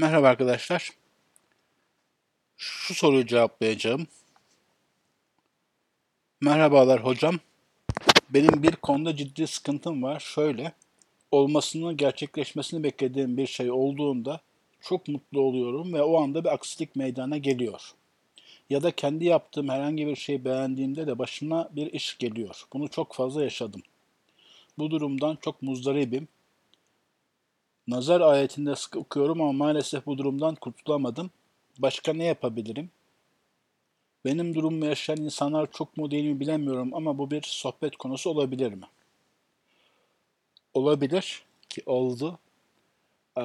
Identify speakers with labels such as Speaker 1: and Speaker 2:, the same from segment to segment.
Speaker 1: Merhaba arkadaşlar. Şu soruyu cevaplayacağım. Merhabalar hocam. Benim bir konuda ciddi sıkıntım var. Şöyle, olmasını, gerçekleşmesini beklediğim bir şey olduğunda çok mutlu oluyorum ve o anda bir aksilik meydana geliyor. Ya da kendi yaptığım herhangi bir şeyi beğendiğimde de başıma bir iş geliyor. Bunu çok fazla yaşadım. Bu durumdan çok muzdaribim Nazar ayetinde sık okuyorum ama maalesef bu durumdan kurtulamadım. Başka ne yapabilirim? Benim durumumu yaşayan insanlar çok mu değil mi bilemiyorum ama bu bir sohbet konusu olabilir mi? Olabilir ki oldu. Ee,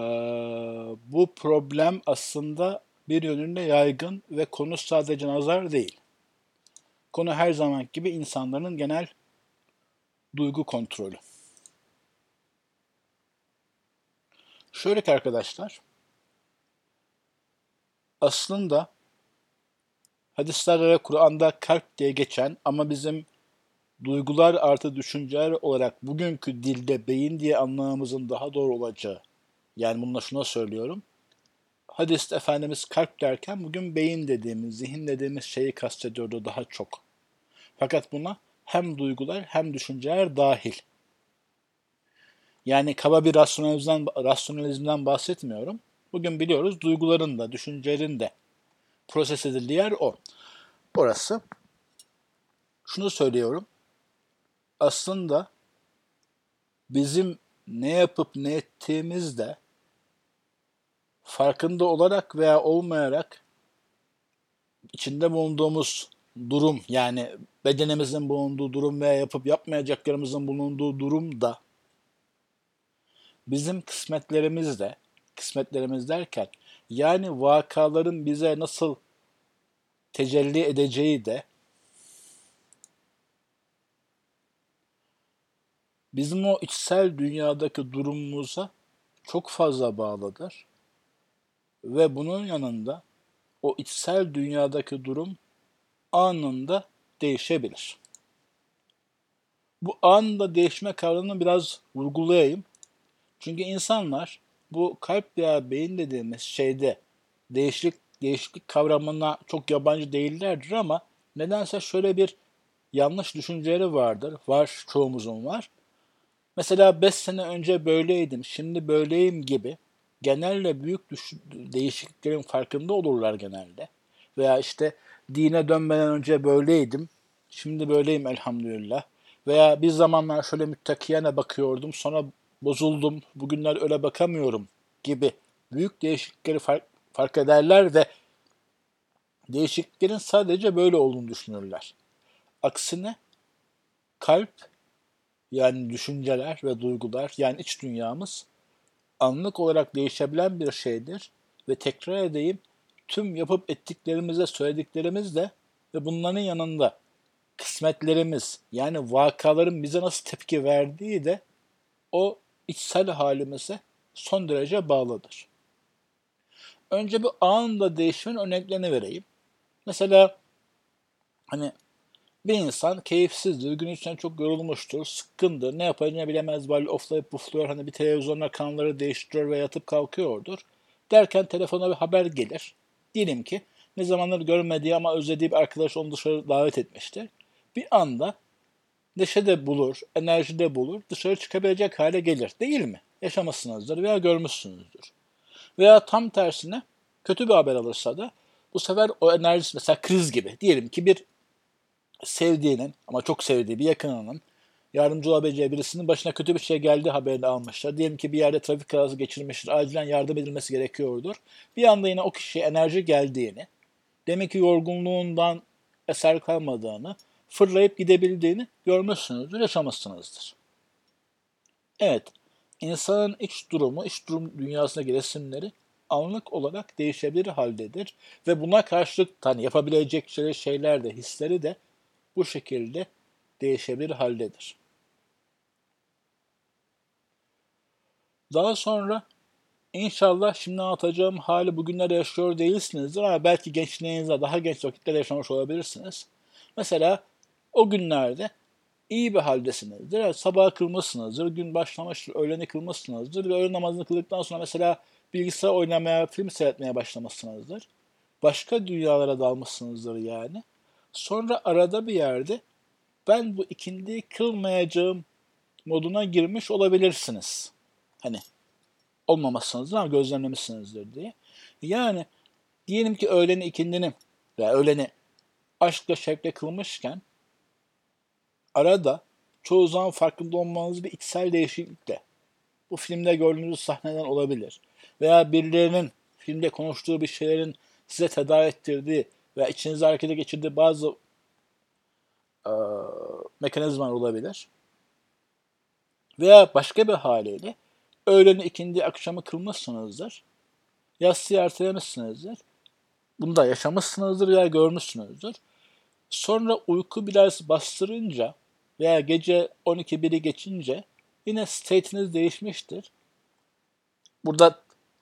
Speaker 1: bu problem aslında bir yönünde yaygın ve konu sadece nazar değil. Konu her zaman gibi insanların genel duygu kontrolü. Şöyle ki arkadaşlar, aslında hadislerde Kur'an'da kalp diye geçen ama bizim duygular artı düşünceler olarak bugünkü dilde beyin diye anlamamızın daha doğru olacağı, yani bununla şuna söylüyorum, hadiste Efendimiz kalp derken bugün beyin dediğimiz, zihin dediğimiz şeyi kastediyordu daha çok. Fakat buna hem duygular hem düşünceler dahil. Yani kaba bir rasyonalizmden, rasyonalizmden bahsetmiyorum. Bugün biliyoruz duyguların da, düşüncelerin de proses edildiği yer o. Orası. Şunu söylüyorum. Aslında bizim ne yapıp ne ettiğimizde farkında olarak veya olmayarak içinde bulunduğumuz durum yani bedenimizin bulunduğu durum veya yapıp yapmayacaklarımızın bulunduğu durum da bizim kısmetlerimiz de, kısmetlerimiz derken yani vakaların bize nasıl tecelli edeceği de bizim o içsel dünyadaki durumumuza çok fazla bağlıdır. Ve bunun yanında o içsel dünyadaki durum anında değişebilir. Bu anında değişme kavramını biraz vurgulayayım. Çünkü insanlar bu kalp veya beyin dediğimiz şeyde değişiklik değişiklik kavramına çok yabancı değillerdir ama nedense şöyle bir yanlış düşünceleri vardır. Var, çoğumuzun var. Mesela 5 sene önce böyleydim, şimdi böyleyim gibi genelde büyük değişikliklerin farkında olurlar genelde. Veya işte dine dönmeden önce böyleydim, şimdi böyleyim elhamdülillah. Veya bir zamanlar şöyle müttakiyene bakıyordum, sonra bozuldum, bugünler öyle bakamıyorum gibi büyük değişiklikleri fark, fark ederler ve değişikliklerin sadece böyle olduğunu düşünürler. Aksine kalp yani düşünceler ve duygular yani iç dünyamız anlık olarak değişebilen bir şeydir ve tekrar edeyim tüm yapıp ettiklerimize söylediklerimiz de ve bunların yanında kısmetlerimiz yani vakaların bize nasıl tepki verdiği de o içsel halimize son derece bağlıdır. Önce bu anında değişimin örneklerini vereyim. Mesela hani bir insan keyifsizdir, gün içinde çok yorulmuştur, sıkkındır, ne yapacağını bilemez, böyle oflayıp pufluyor, hani bir televizyonda kanalları değiştiriyor ve yatıp kalkıyordur. Derken telefona bir haber gelir. Diyelim ki ne zamanlar görmediği ama özlediği bir arkadaş onu dışarı davet etmiştir. Bir anda neşe de bulur, enerji de bulur, dışarı çıkabilecek hale gelir. Değil mi? Yaşamışsınızdır veya görmüşsünüzdür. Veya tam tersine kötü bir haber alırsa da bu sefer o enerjisi mesela kriz gibi. Diyelim ki bir sevdiğinin ama çok sevdiği bir yakınının yardımcı olabileceği birisinin başına kötü bir şey geldi haberini almışlar. Diyelim ki bir yerde trafik kazası geçirmiştir, acilen yardım edilmesi gerekiyordur. Bir anda yine o kişiye enerji geldiğini, demek ki yorgunluğundan eser kalmadığını, fırlayıp gidebildiğini görmüşsünüzdür, yaşamışsınızdır. Evet, insanın iç durumu, iç durum dünyasındaki resimleri anlık olarak değişebilir haldedir ve buna karşılık hani yapabilecekleri şeyler de, hisleri de bu şekilde değişebilir haldedir. Daha sonra inşallah şimdi anlatacağım hali bugünlerde yaşıyor değilsinizdir ama belki gençliğinizde daha genç vakitlerde yaşamış olabilirsiniz. Mesela o günlerde iyi bir haldesinizdir. Evet, sabah kılmışsınızdır, gün başlamıştır, öğleni kılmışsınızdır ve öğle namazını kıldıktan sonra mesela bilgisayar oynamaya, film seyretmeye başlamışsınızdır. Başka dünyalara dalmışsınızdır yani. Sonra arada bir yerde ben bu ikindiyi kılmayacağım moduna girmiş olabilirsiniz. Hani olmamasınızdır ama gözlemlemişsinizdir diye. Yani diyelim ki öğleni ikindini veya öğleni aşkla şevkle kılmışken arada çoğu zaman farkında olmanız bir içsel değişiklikle bu filmde gördüğünüz sahneden olabilir. Veya birilerinin filmde konuştuğu bir şeylerin size tedavi ettirdiği veya içinizde harekete geçirdiği bazı e, mekanizmalar olabilir. Veya başka bir haliyle öğleni ikindi akşamı kılmışsınızdır. Yatsıyı ertelemişsinizdir. Bunu da yaşamışsınızdır veya görmüşsünüzdür. Sonra uyku biraz bastırınca veya gece 12-1'i geçince yine state'iniz değişmiştir. Burada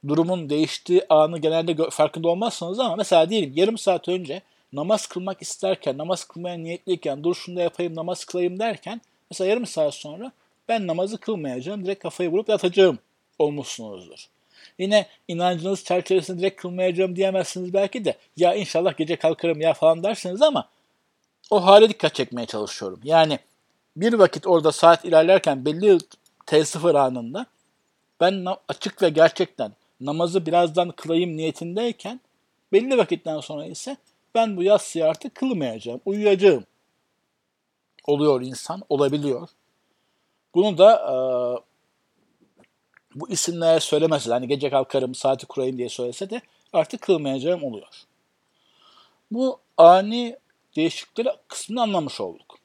Speaker 1: durumun değiştiği anı genelde farkında olmazsınız ama mesela diyelim yarım saat önce namaz kılmak isterken, namaz kılmaya niyetliyken, dur şunu da yapayım, namaz kılayım derken mesela yarım saat sonra ben namazı kılmayacağım, direkt kafayı vurup yatacağım olmuşsunuzdur. Yine inancınız çerçevesinde direkt kılmayacağım diyemezsiniz belki de ya inşallah gece kalkarım ya falan dersiniz ama o hale dikkat çekmeye çalışıyorum. Yani bir vakit orada saat ilerlerken belli T0 anında ben açık ve gerçekten namazı birazdan kılayım niyetindeyken belli vakitten sonra ise ben bu yatsıyı artık kılmayacağım, uyuyacağım. Oluyor insan, olabiliyor. Bunu da e, bu isimlere söylemese hani gece kalkarım, saati kurayım diye söylese de artık kılmayacağım oluyor. Bu ani değişiklikleri kısmını anlamış olduk.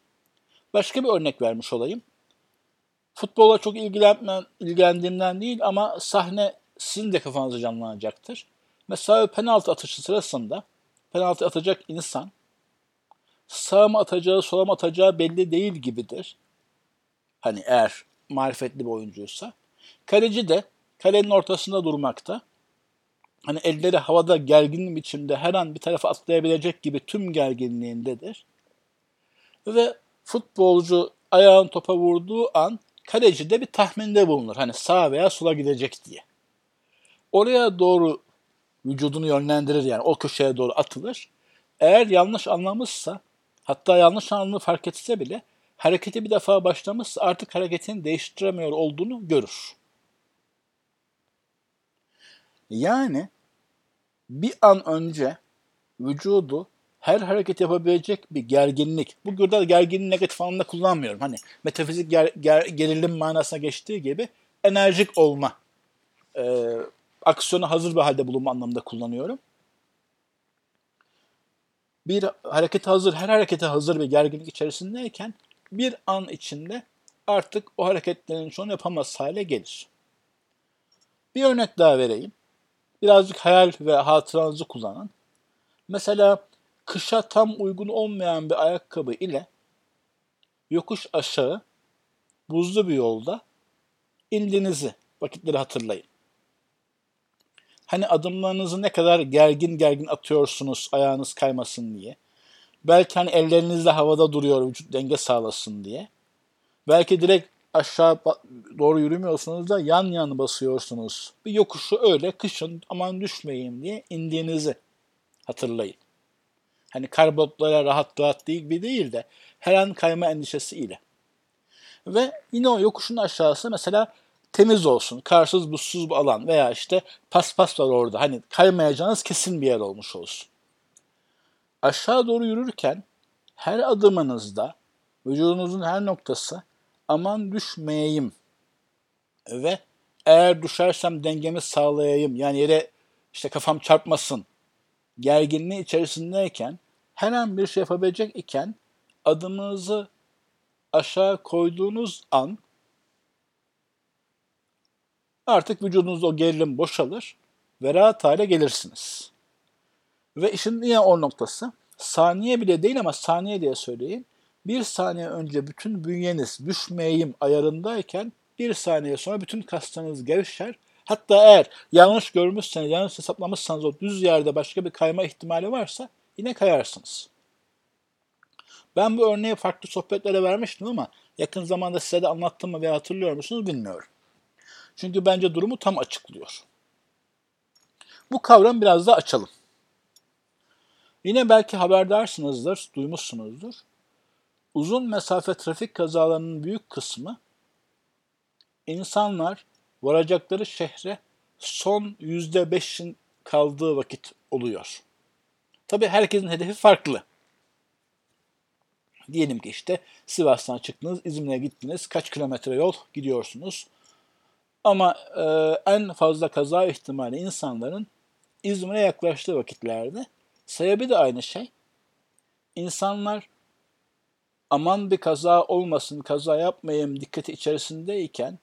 Speaker 1: Başka bir örnek vermiş olayım. Futbola çok ilgilenme, ilgilendiğimden değil ama sahne sizin de kafanızı canlanacaktır. Mesela penaltı atışı sırasında penaltı atacak insan sağ mı atacağı, sola mı atacağı belli değil gibidir. Hani eğer marifetli bir oyuncuysa. Kaleci de kalenin ortasında durmakta. Hani elleri havada gergin biçimde her an bir tarafa atlayabilecek gibi tüm gerginliğindedir. Ve futbolcu ayağın topa vurduğu an kaleci de bir tahminde bulunur. Hani sağ veya sola gidecek diye. Oraya doğru vücudunu yönlendirir yani o köşeye doğru atılır. Eğer yanlış anlamışsa hatta yanlış anlamını fark etse bile hareketi bir defa başlamışsa artık hareketini değiştiremiyor olduğunu görür. Yani bir an önce vücudu her hareket yapabilecek bir gerginlik. Bu burada gerginliği negatif anlamda kullanmıyorum. Hani metafizik ger, ger, gerilim manasına geçtiği gibi enerjik olma, e, aksiyona hazır bir halde bulunma anlamında kullanıyorum. Bir harekete hazır, her harekete hazır bir gerginlik içerisindeyken bir an içinde artık o hareketlerin çoğunu yapamaz hale gelir. Bir örnek daha vereyim. Birazcık hayal ve hatıranızı kullanan. Mesela kışa tam uygun olmayan bir ayakkabı ile yokuş aşağı buzlu bir yolda indiğinizi vakitleri hatırlayın. Hani adımlarınızı ne kadar gergin gergin atıyorsunuz ayağınız kaymasın diye. Belki hani ellerinizle havada duruyor vücut denge sağlasın diye. Belki direkt aşağı doğru yürümüyorsunuz da yan yan basıyorsunuz. Bir yokuşu öyle kışın aman düşmeyeyim diye indiğinizi hatırlayın. Hani karbotlara rahat rahat değil bir değil de her an kayma endişesiyle. Ve yine o yokuşun aşağısı mesela temiz olsun, karsız buzsuz bir alan veya işte paspas var orada. Hani kaymayacağınız kesin bir yer olmuş olsun. Aşağı doğru yürürken her adımınızda vücudunuzun her noktası aman düşmeyeyim ve eğer düşersem dengemi sağlayayım yani yere işte kafam çarpmasın gerginliği içerisindeyken her an bir şey yapabilecek iken adımınızı aşağı koyduğunuz an artık vücudunuzda o gerilim boşalır ve rahat hale gelirsiniz. Ve işin yine o noktası saniye bile değil ama saniye diye söyleyeyim. Bir saniye önce bütün bünyeniz düşmeyeyim ayarındayken bir saniye sonra bütün kaslarınız gevşer. Hatta eğer yanlış görmüşseniz, yanlış hesaplamışsanız o düz yerde başka bir kayma ihtimali varsa yine kayarsınız. Ben bu örneği farklı sohbetlere vermiştim ama yakın zamanda size de anlattım mı veya hatırlıyor musunuz bilmiyorum. Çünkü bence durumu tam açıklıyor. Bu kavramı biraz daha açalım. Yine belki haberdarsınızdır, duymuşsunuzdur. Uzun mesafe trafik kazalarının büyük kısmı insanlar varacakları şehre son yüzde beşin kaldığı vakit oluyor. Tabii herkesin hedefi farklı. Diyelim ki işte Sivas'tan çıktınız, İzmir'e gittiniz, kaç kilometre yol gidiyorsunuz. Ama e, en fazla kaza ihtimali insanların İzmir'e yaklaştığı vakitlerde. Sebebi de aynı şey. İnsanlar aman bir kaza olmasın, kaza yapmayayım dikkati içerisindeyken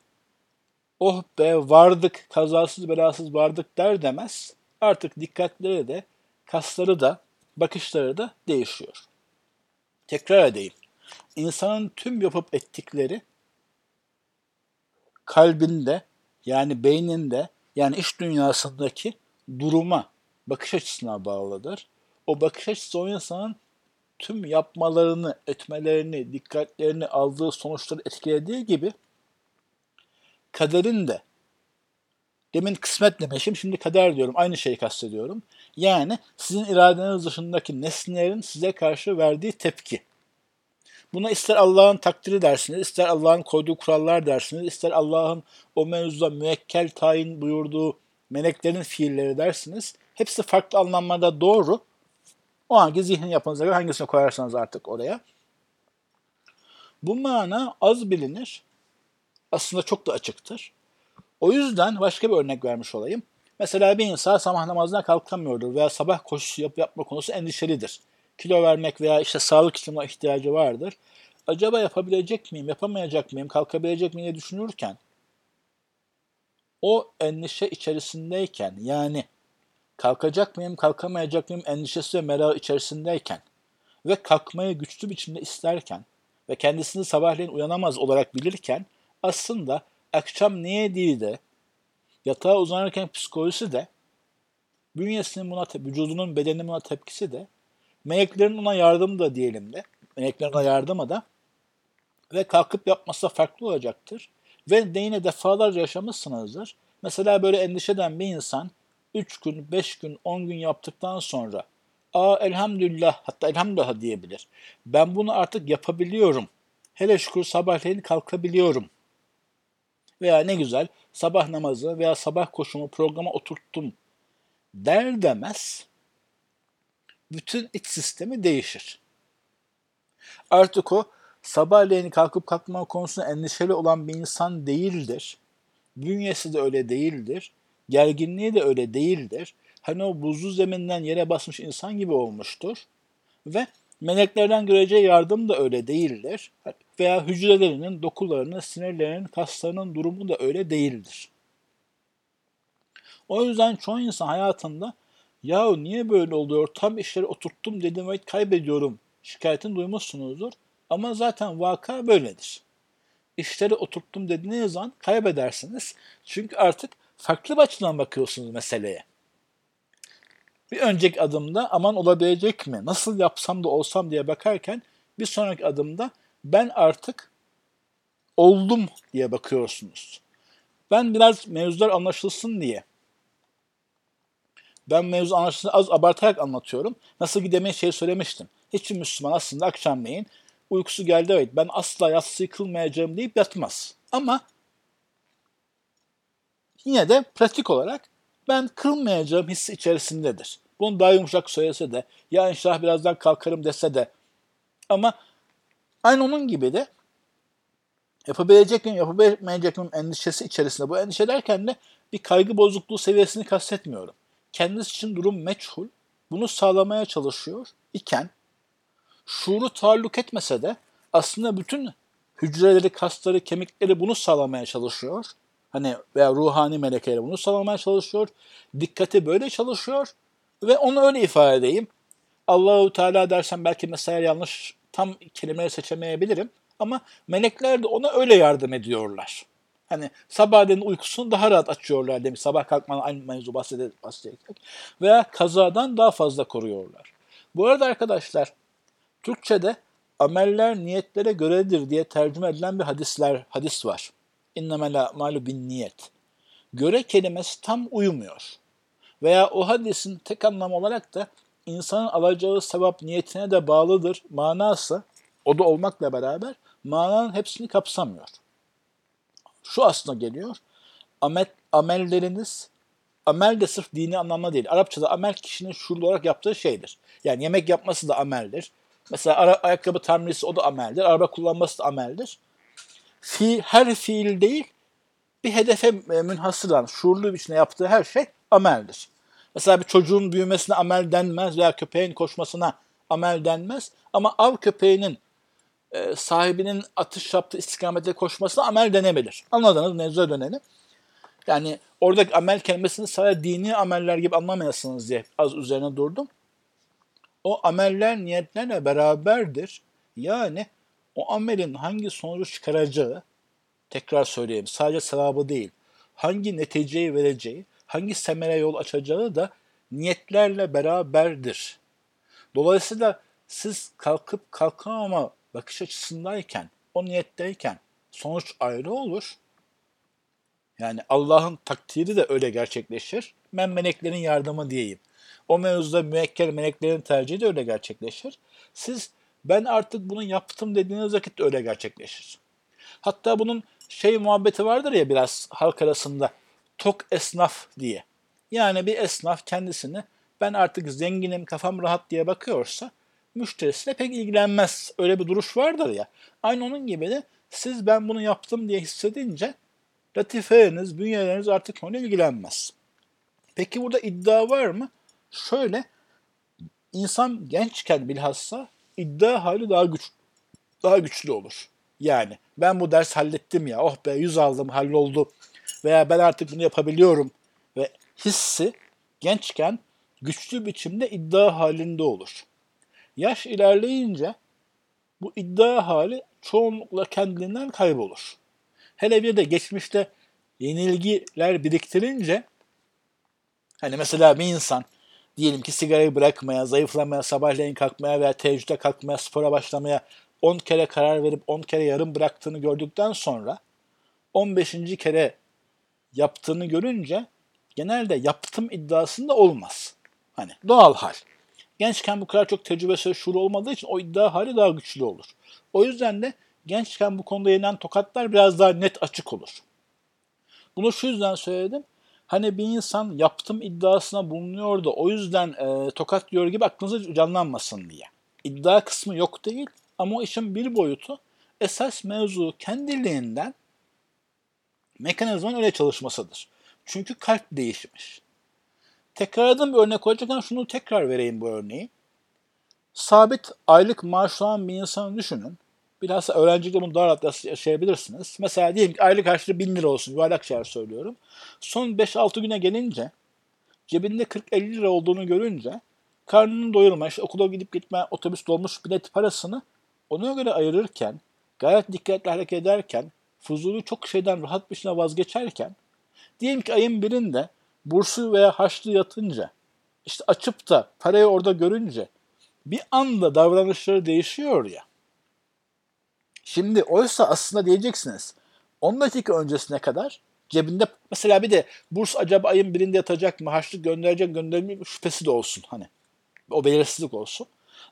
Speaker 1: oh be vardık, kazasız belasız vardık der demez artık dikkatleri de, kasları da, bakışları da değişiyor. Tekrar edeyim. İnsanın tüm yapıp ettikleri kalbinde yani beyninde yani iş dünyasındaki duruma, bakış açısına bağlıdır. O bakış açısı o insanın tüm yapmalarını, etmelerini, dikkatlerini aldığı sonuçları etkilediği gibi kaderin de demin kısmet demişim şimdi kader diyorum aynı şeyi kastediyorum. Yani sizin iradeniz dışındaki nesnelerin size karşı verdiği tepki. Buna ister Allah'ın takdiri dersiniz, ister Allah'ın koyduğu kurallar dersiniz, ister Allah'ın o mevzuda müekkel tayin buyurduğu meleklerin fiilleri dersiniz. Hepsi farklı anlamlarda doğru. O anki zihnin yapınıza göre hangisini koyarsanız artık oraya. Bu mana az bilinir. Aslında çok da açıktır. O yüzden başka bir örnek vermiş olayım. Mesela bir insan sabah namazına kalkamıyordur veya sabah koşusu yap yapma konusu endişelidir. Kilo vermek veya işte sağlık için ihtiyacı vardır. Acaba yapabilecek miyim, yapamayacak mıyım, kalkabilecek miyim diye düşünürken o endişe içerisindeyken yani kalkacak mıyım, kalkamayacak mıyım endişesi ve merakı içerisindeyken ve kalkmayı güçlü biçimde isterken ve kendisini sabahleyin uyanamaz olarak bilirken aslında akşam ne yediği de yatağa uzanırken psikolojisi de bünyesinin buna, vücudunun bedeninin buna tepkisi de meleklerin ona yardımı da diyelim de meleklerin ona yardımı da ve kalkıp yapması da farklı olacaktır. Ve de yine defalarca yaşamışsınızdır. Mesela böyle endişeden bir insan 3 gün, 5 gün, 10 gün yaptıktan sonra aa elhamdülillah hatta elhamdülillah diyebilir. Ben bunu artık yapabiliyorum. Hele şükür sabahleyin kalkabiliyorum. Veya ne güzel sabah namazı veya sabah koşumu programa oturttum der demez bütün iç sistemi değişir. Artık o sabahleyin kalkıp kalkma konusunda endişeli olan bir insan değildir. Bünyesi de öyle değildir. Gerginliği de öyle değildir. Hani o buzlu zeminden yere basmış insan gibi olmuştur. Ve meleklerden göreceği yardım da öyle değildir. Veya hücrelerinin, dokularının, sinirlerinin, kaslarının durumu da öyle değildir. O yüzden çoğu insan hayatında ya niye böyle oluyor tam işleri oturttum dedim ve kaybediyorum şikayetini duymuşsunuzdur. Ama zaten vaka böyledir. İşleri oturttum dediğiniz zaman kaybedersiniz. Çünkü artık farklı bir açıdan bakıyorsunuz meseleye. Bir önceki adımda aman olabilecek mi, nasıl yapsam da olsam diye bakarken bir sonraki adımda ben artık oldum diye bakıyorsunuz. Ben biraz mevzular anlaşılsın diye ben mevzu anlaşılsın az abartarak anlatıyorum. Nasıl ki demin şey söylemiştim. Hiçbir Müslüman aslında akşamleyin uykusu geldi evet ben asla yatsıyı kılmayacağım deyip yatmaz. Ama yine de pratik olarak ben kılmayacağım hissi içerisindedir. Bunu daha yumuşak söylese de ya inşallah birazdan kalkarım dese de ama aynı onun gibi de yapabilecek miyim, yapabilecek miyim endişesi içerisinde. Bu endişe derken de bir kaygı bozukluğu seviyesini kastetmiyorum. Kendisi için durum meçhul. Bunu sağlamaya çalışıyor iken şuuru taalluk etmese de aslında bütün hücreleri, kasları, kemikleri bunu sağlamaya çalışıyor. Hani veya ruhani melekeleri bunu sağlamaya çalışıyor. Dikkati böyle çalışıyor ve onu öyle ifade edeyim. Allahu Teala dersen belki mesela yanlış tam kelimeleri seçemeyebilirim ama melekler de ona öyle yardım ediyorlar. Hani sabahleyin uykusunu daha rahat açıyorlar demiş. Sabah kalkmadan aynı mevzu bahsedecek. Veya kazadan daha fazla koruyorlar. Bu arada arkadaşlar Türkçe'de ameller niyetlere göredir diye tercüme edilen bir hadisler hadis var. İnnemel malu bin niyet. Göre kelimesi tam uymuyor. Veya o hadisin tek anlamı olarak da insanın alacağı sevap niyetine de bağlıdır manası o da olmakla beraber mananın hepsini kapsamıyor. Şu aslında geliyor. Amel, amelleriniz amel de sırf dini anlamda değil. Arapçada amel kişinin şuurlu olarak yaptığı şeydir. Yani yemek yapması da ameldir. Mesela ara, ayakkabı tamirisi o da ameldir. Araba kullanması da ameldir. Fi, her fiil değil bir hedefe münhasıran, şuurlu biçimde yaptığı her şey ameldir. Mesela bir çocuğun büyümesine amel denmez veya köpeğin koşmasına amel denmez. Ama av köpeğinin e, sahibinin atış yaptığı istikamete koşmasına amel denebilir. Anladınız mevzuya dönelim. Yani oradaki amel kelimesini sadece dini ameller gibi anlamayasınız diye az üzerine durdum. O ameller niyetlerle beraberdir. Yani o amelin hangi sonucu çıkaracağı, tekrar söyleyeyim sadece sevabı değil, hangi neticeyi vereceği, hangi semere yol açacağı da niyetlerle beraberdir. Dolayısıyla siz kalkıp kalkamama bakış açısındayken, o niyetteyken sonuç ayrı olur. Yani Allah'ın takdiri de öyle gerçekleşir. Ben meleklerin yardımı diyeyim. O mevzuda müekkel meleklerin tercihi de öyle gerçekleşir. Siz ben artık bunu yaptım dediğiniz vakit de öyle gerçekleşir. Hatta bunun şey muhabbeti vardır ya biraz halk arasında tok esnaf diye. Yani bir esnaf kendisini ben artık zenginim kafam rahat diye bakıyorsa müşterisiyle pek ilgilenmez. Öyle bir duruş vardır ya. Aynı onun gibi de siz ben bunu yaptım diye hissedince latifeniz, bünyeleriniz artık onunla ilgilenmez. Peki burada iddia var mı? Şöyle, insan gençken bilhassa iddia hali daha güç daha güçlü olur. Yani ben bu ders hallettim ya, oh be yüz aldım, halloldu veya ben artık bunu yapabiliyorum ve hissi gençken güçlü biçimde iddia halinde olur. Yaş ilerleyince bu iddia hali çoğunlukla kendinden kaybolur. Hele bir de geçmişte yenilgiler biriktirince hani mesela bir insan diyelim ki sigarayı bırakmaya, zayıflamaya, sabahleyin kalkmaya veya teheccüde kalkmaya, spora başlamaya 10 kere karar verip 10 kere yarım bıraktığını gördükten sonra 15. kere yaptığını görünce genelde yaptım iddiasında olmaz. Hani doğal hal. Gençken bu kadar çok tecrübe şuur olmadığı için o iddia hali daha güçlü olur. O yüzden de gençken bu konuda yenen tokatlar biraz daha net açık olur. Bunu şu yüzden söyledim. Hani bir insan yaptım iddiasına bulunuyor da o yüzden e, tokat diyor gibi aklınıza canlanmasın diye. İddia kısmı yok değil ama o işin bir boyutu esas mevzu kendiliğinden mekanizmanın öyle çalışmasıdır. Çünkü kalp değişmiş. Tekrarladığım bir örnek olacakken şunu tekrar vereyim bu örneği. Sabit aylık maaş alan bir insanı düşünün. Bilhassa öğrencilikte bunu daha rahat yaşayabilirsiniz. Mesela diyelim ki aylık harçlığı 1000 lira olsun. Yuvarlak şeyler söylüyorum. Son 5-6 güne gelince cebinde 40-50 lira olduğunu görünce karnını doyurma, işte okula gidip gitme, otobüs dolmuş bilet parasını ona göre ayırırken, gayet dikkatli hareket ederken, fuzuli çok şeyden rahat şekilde vazgeçerken, diyelim ki ayın birinde bursu veya harçlı yatınca, işte açıp da parayı orada görünce bir anda davranışları değişiyor ya. Şimdi oysa aslında diyeceksiniz 10 dakika öncesine kadar cebinde mesela bir de burs acaba ayın birinde yatacak mı, harçlık gönderecek göndermeyecek mi şüphesi de olsun hani. O belirsizlik olsun.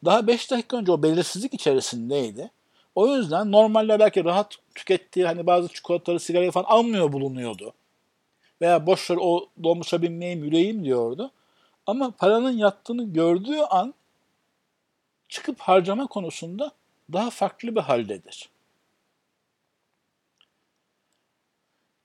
Speaker 1: Daha 5 dakika önce o belirsizlik içerisindeydi. O yüzden normalde belki rahat tükettiği hani bazı çikolataları, sigarayı falan almıyor bulunuyordu. Veya boşver o dolmuşa binmeyeyim, yüreğim diyordu. Ama paranın yattığını gördüğü an çıkıp harcama konusunda daha farklı bir haldedir.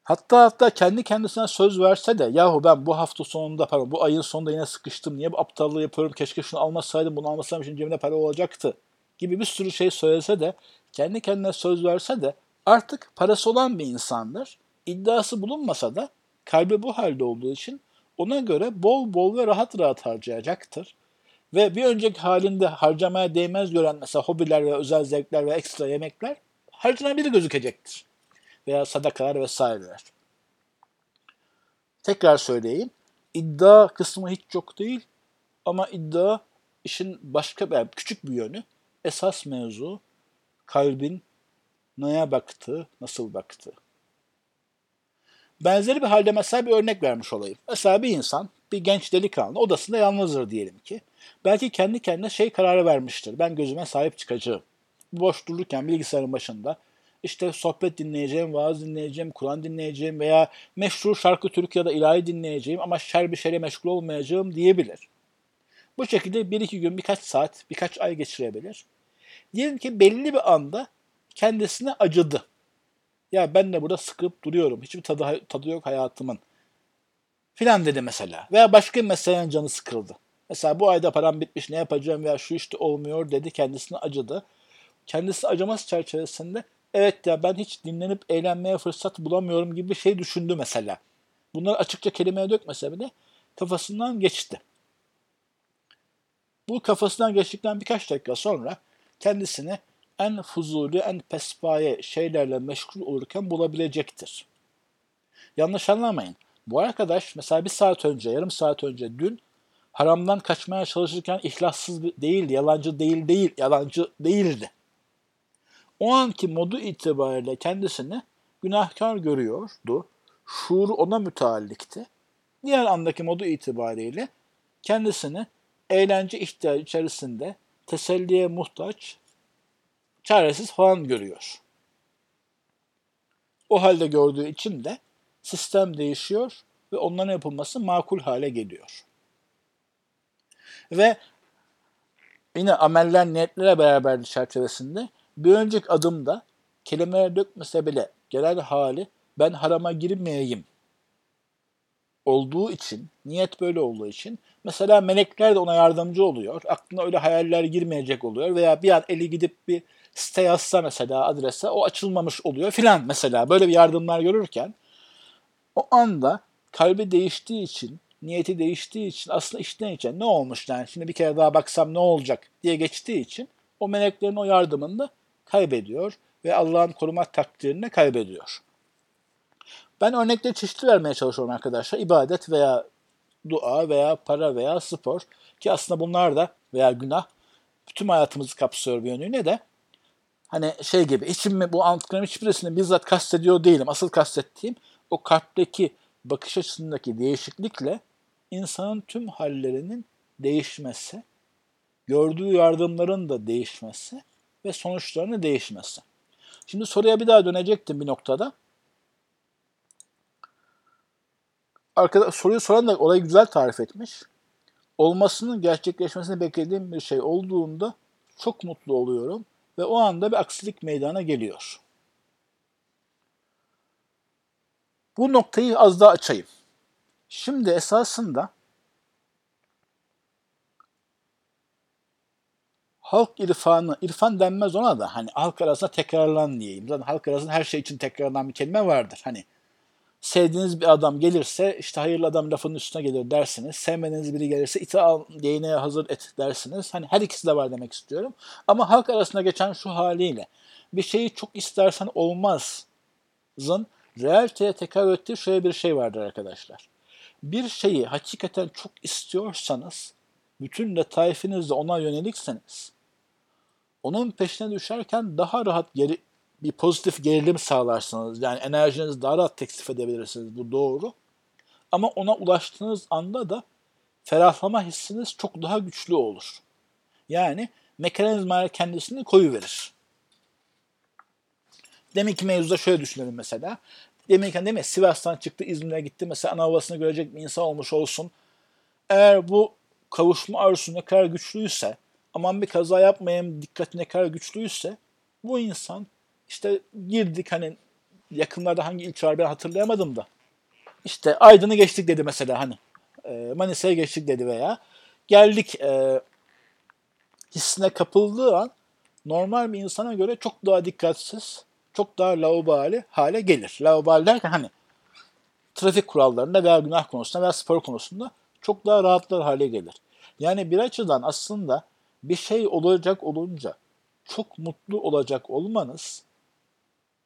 Speaker 1: Hatta hatta kendi kendisine söz verse de yahu ben bu hafta sonunda pardon bu ayın sonunda yine sıkıştım niye bu aptallığı yapıyorum keşke şunu almasaydım bunu almasaydım şimdi cebimde para olacaktı gibi bir sürü şey söylese de kendi kendine söz verse de artık parası olan bir insandır. İddiası bulunmasa da kalbi bu halde olduğu için ona göre bol bol ve rahat rahat harcayacaktır. Ve bir önceki halinde harcamaya değmez gören mesela hobiler ve özel zevkler ve ekstra yemekler harcanabilir gözükecektir. Veya sadakalar vesaireler. Tekrar söyleyeyim. İddia kısmı hiç çok değil ama iddia işin başka yani küçük bir yönü. Esas mevzu kalbin neye baktı, nasıl baktı? Benzeri bir halde mesela bir örnek vermiş olayım. Mesela bir insan, bir genç delikanlı odasında yalnızdır diyelim ki. Belki kendi kendine şey kararı vermiştir. Ben gözüme sahip çıkacağım. Boş dururken bilgisayarın başında işte sohbet dinleyeceğim, vaaz dinleyeceğim, Kur'an dinleyeceğim veya meşru şarkı, türkü ya da ilahi dinleyeceğim ama şer bir şere meşgul olmayacağım diyebilir. Bu şekilde bir iki gün, birkaç saat, birkaç ay geçirebilir. Diyelim ki belli bir anda kendisine acıdı. Ya ben de burada sıkıp duruyorum. Hiçbir tadı, tadı yok hayatımın. Filan dedi mesela. Veya başka bir meselenin canı sıkıldı. Mesela bu ayda param bitmiş ne yapacağım veya şu işte olmuyor dedi kendisine acıdı. Kendisi acıması çerçevesinde evet ya ben hiç dinlenip eğlenmeye fırsat bulamıyorum gibi bir şey düşündü mesela. Bunları açıkça kelimeye dökmese bile kafasından geçti. Bu kafasından geçtikten birkaç dakika sonra kendisini en fuzuli, en pespaye şeylerle meşgul olurken bulabilecektir. Yanlış anlamayın. Bu arkadaş mesela bir saat önce, yarım saat önce dün haramdan kaçmaya çalışırken ihlassız değil, yalancı değil değil, yalancı değildi. O anki modu itibariyle kendisini günahkar görüyordu. Şuuru ona müteallikti. Diğer andaki modu itibariyle kendisini eğlence ihtiyacı içerisinde teselliye muhtaç, çaresiz falan görüyor. O halde gördüğü için de sistem değişiyor ve onların yapılması makul hale geliyor. Ve yine ameller niyetlere beraber çerçevesinde bir önceki adımda kelimeler dökmese bile genel hali ben harama girmeyeyim olduğu için, niyet böyle olduğu için mesela melekler de ona yardımcı oluyor. Aklına öyle hayaller girmeyecek oluyor veya bir an eli gidip bir site yazsa mesela adrese o açılmamış oluyor filan mesela böyle bir yardımlar görürken o anda kalbi değiştiği için, niyeti değiştiği için aslında işten için ne olmuş yani şimdi bir kere daha baksam ne olacak diye geçtiği için o meleklerin o yardımını da kaybediyor ve Allah'ın koruma takdirini kaybediyor. Ben örnekleri çeşitli vermeye çalışıyorum arkadaşlar. İbadet veya dua veya para veya spor ki aslında bunlar da veya günah bütün hayatımızı kapsıyor bir yönüyle de hani şey gibi içim bu anlattıklarım hiçbirisini bizzat kastediyor değilim. Asıl kastettiğim o kalpteki bakış açısındaki değişiklikle insanın tüm hallerinin değişmesi, gördüğü yardımların da değişmesi ve sonuçlarının değişmesi. Şimdi soruya bir daha dönecektim bir noktada. Arkada, soruyu soran da olayı güzel tarif etmiş. Olmasının gerçekleşmesini beklediğim bir şey olduğunda çok mutlu oluyorum ve o anda bir aksilik meydana geliyor. Bu noktayı az daha açayım. Şimdi esasında halk irfanı, irfan denmez ona da hani halk arasında tekrarlan diyeyim. Zaten halk arasında her şey için tekrarlanan bir kelime vardır. Hani sevdiğiniz bir adam gelirse işte hayırlı adam lafının üstüne gelir dersiniz. Sevmediğiniz biri gelirse iti al değneğe hazır et dersiniz. Hani her ikisi de var demek istiyorum. Ama halk arasında geçen şu haliyle bir şeyi çok istersen olmazın realiteye tekrar ettiği şöyle bir şey vardır arkadaşlar. Bir şeyi hakikaten çok istiyorsanız bütün letaifinizle ona yönelikseniz onun peşine düşerken daha rahat geri, bir pozitif gerilim sağlarsınız. Yani enerjinizi daha rahat teklif edebilirsiniz. Bu doğru. Ama ona ulaştığınız anda da ferahlama hissiniz çok daha güçlü olur. Yani mekanizmaya kendisini koyu verir. Demek ki mevzuda şöyle düşünelim mesela. Demek ki değil mi? Sivas'tan çıktı İzmir'e gitti. Mesela ana havasını görecek bir insan olmuş olsun. Eğer bu kavuşma arzusu ne kadar güçlüyse, aman bir kaza yapmayayım dikkati ne kadar güçlüyse bu insan işte girdik hani yakınlarda hangi ilçe var ben hatırlayamadım da. İşte Aydın'ı geçtik dedi mesela hani. E, Manisa'ya geçtik dedi veya geldik e, hissine kapıldığı an normal bir insana göre çok daha dikkatsiz, çok daha laubali hale gelir. Laubali derken hani trafik kurallarında veya günah konusunda veya spor konusunda çok daha rahatlar hale gelir. Yani bir açıdan aslında bir şey olacak olunca çok mutlu olacak olmanız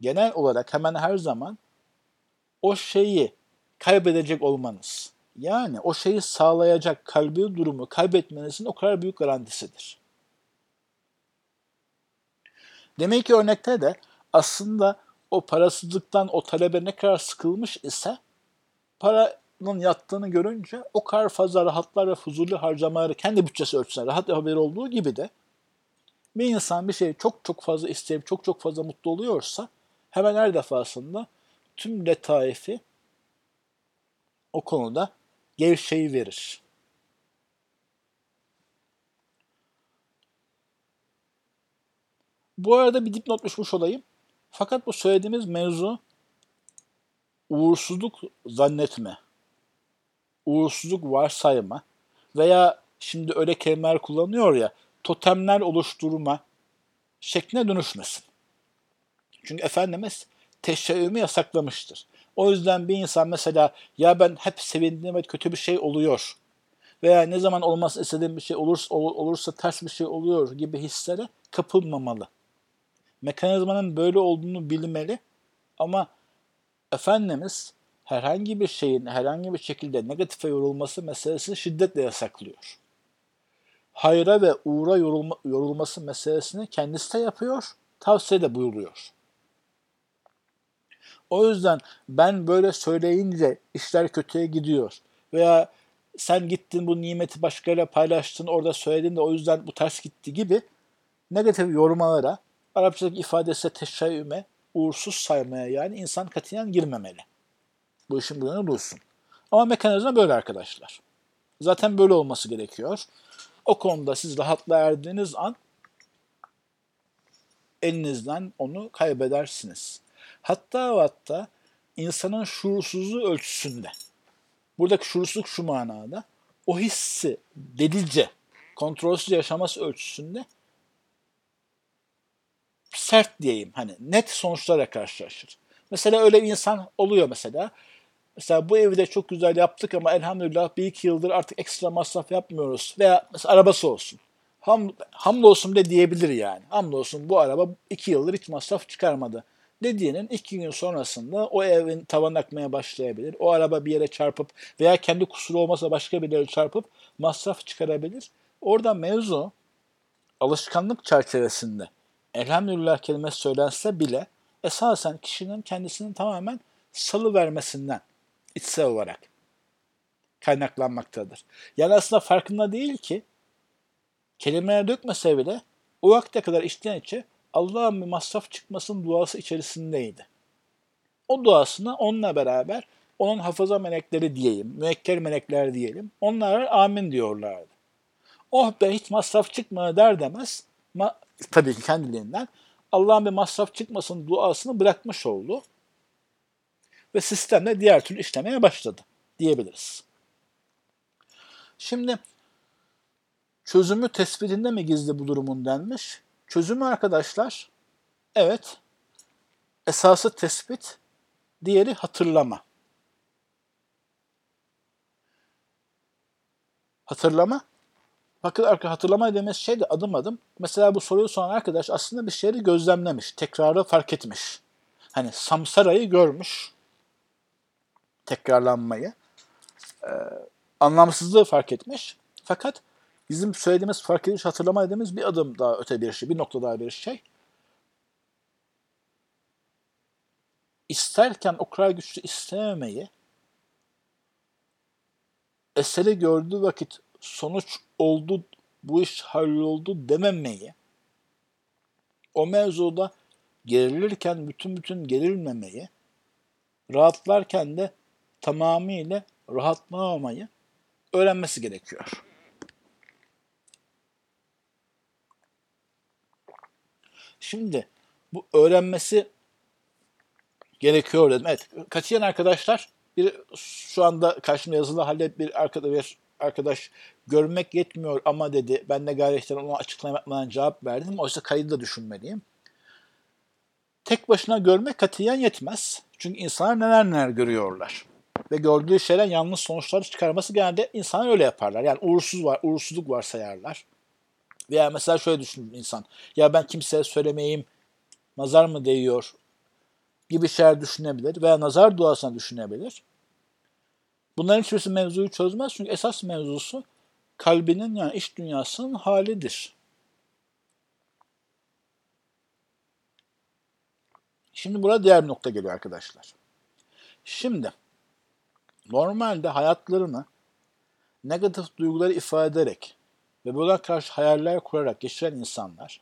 Speaker 1: genel olarak hemen her zaman o şeyi kaybedecek olmanız. Yani o şeyi sağlayacak kalbi durumu kaybetmenizin o kadar büyük garantisidir. Demek ki örnekte de aslında o parasızlıktan o talebe ne kadar sıkılmış ise paranın yattığını görünce o kadar fazla rahatlar ve fuzuli harcamaları kendi bütçesi ölçüsüne rahat haberi olduğu gibi de bir insan bir şeyi çok çok fazla isteyip çok çok fazla mutlu oluyorsa hemen her defasında tüm letaifi o konuda gevşeyi verir. Bu arada bir dipnot düşmüş olayım. Fakat bu söylediğimiz mevzu uğursuzluk zannetme, uğursuzluk varsayma veya şimdi öyle kelimeler kullanıyor ya totemler oluşturma şekline dönüşmesin. Çünkü Efendimiz teşekkürümü yasaklamıştır. O yüzden bir insan mesela ya ben hep sevindiğim ve kötü bir şey oluyor veya ne zaman olması istediğim bir şey olursa, olursa ters bir şey oluyor gibi hislere kapılmamalı. Mekanizmanın böyle olduğunu bilmeli ama Efendimiz herhangi bir şeyin herhangi bir şekilde negatife yorulması meselesini şiddetle yasaklıyor. Hayra ve uğra yorulma, yorulması meselesini kendisi de yapıyor, tavsiye de buyuruyor. O yüzden ben böyle söyleyince işler kötüye gidiyor veya sen gittin bu nimeti başkalarıyla paylaştın orada söyledin de o yüzden bu ters gitti gibi negatif yorumlara Arapçadaki ifadesi teşeyyüme uğursuz saymaya yani insan katiyen girmemeli. Bu işin yönü bulsun. Ama mekanizma böyle arkadaşlar. Zaten böyle olması gerekiyor. O konuda siz rahatla erdiğiniz an elinizden onu kaybedersiniz. Hatta hatta insanın şuursuzluğu ölçüsünde. Buradaki şuursuzluk şu manada. O hissi delice, kontrolsüz yaşaması ölçüsünde sert diyeyim hani net sonuçlara karşılaşır. Mesela öyle bir insan oluyor mesela. Mesela bu evde çok güzel yaptık ama elhamdülillah bir iki yıldır artık ekstra masraf yapmıyoruz. Veya mesela arabası olsun. Ham, hamdolsun de diyebilir yani. Hamdolsun bu araba iki yıldır hiç masraf çıkarmadı. Dediğinin iki gün sonrasında o evin tavan akmaya başlayabilir. O araba bir yere çarpıp veya kendi kusuru olmasa başka bir yere çarpıp masraf çıkarabilir. Orada mevzu alışkanlık çerçevesinde elhamdülillah kelimesi söylense bile esasen kişinin kendisinin tamamen salı vermesinden içsel olarak kaynaklanmaktadır. Yani aslında farkında değil ki kelimeler dökmese bile o vakte kadar içten içe Allah'ın bir masraf çıkmasın duası içerisindeydi. O duasına onunla beraber onun hafıza melekleri diyeyim, müekkel melekler diyelim. Onlar amin diyorlardı. Oh be hiç masraf çıkmadı der demez ma tabii ki kendiliğinden Allah'ın bir masraf çıkmasın duasını bırakmış oldu. Ve sistemde diğer türlü işlemeye başladı diyebiliriz. Şimdi çözümü tespitinde mi gizli bu durumun denmiş? Çözümü arkadaşlar evet esası tespit, diğeri hatırlama. Hatırlama Bakın hatırlama dediğimiz şey de adım adım. Mesela bu soruyu soran arkadaş aslında bir şeyi gözlemlemiş. Tekrarı fark etmiş. Hani samsarayı görmüş. Tekrarlanmayı. Ee, anlamsızlığı fark etmiş. Fakat bizim söylediğimiz fark ediş hatırlama dediğimiz bir adım daha öte bir şey. Bir nokta daha bir şey. İsterken o kadar güçlü istememeyi eseri gördüğü vakit sonuç oldu, bu iş halloldu dememeyi, o mevzuda gerilirken bütün bütün gerilmemeyi, rahatlarken de tamamıyla rahatlamamayı öğrenmesi gerekiyor. Şimdi bu öğrenmesi gerekiyor dedim. Evet, katiyen arkadaşlar bir şu anda karşımda yazılı halde bir arkada bir arkadaş görmek yetmiyor ama dedi. Ben de gayretten ona açıklama cevap verdim. Oysa kaydı da düşünmeliyim. Tek başına görmek katiyen yetmez. Çünkü insanlar neler neler görüyorlar. Ve gördüğü şeyler yanlış sonuçlar çıkarması genelde insanlar öyle yaparlar. Yani uğursuz var, uğursuzluk var sayarlar. Veya mesela şöyle düşünür insan. Ya ben kimseye söylemeyeyim, nazar mı değiyor gibi şeyler düşünebilir. Veya nazar duasına düşünebilir. Bunların hiçbirisi mevzuyu çözmez çünkü esas mevzusu kalbinin yani iç dünyasının halidir. Şimdi burada diğer bir nokta geliyor arkadaşlar. Şimdi normalde hayatlarını negatif duyguları ifade ederek ve buna karşı hayaller kurarak geçiren insanlar,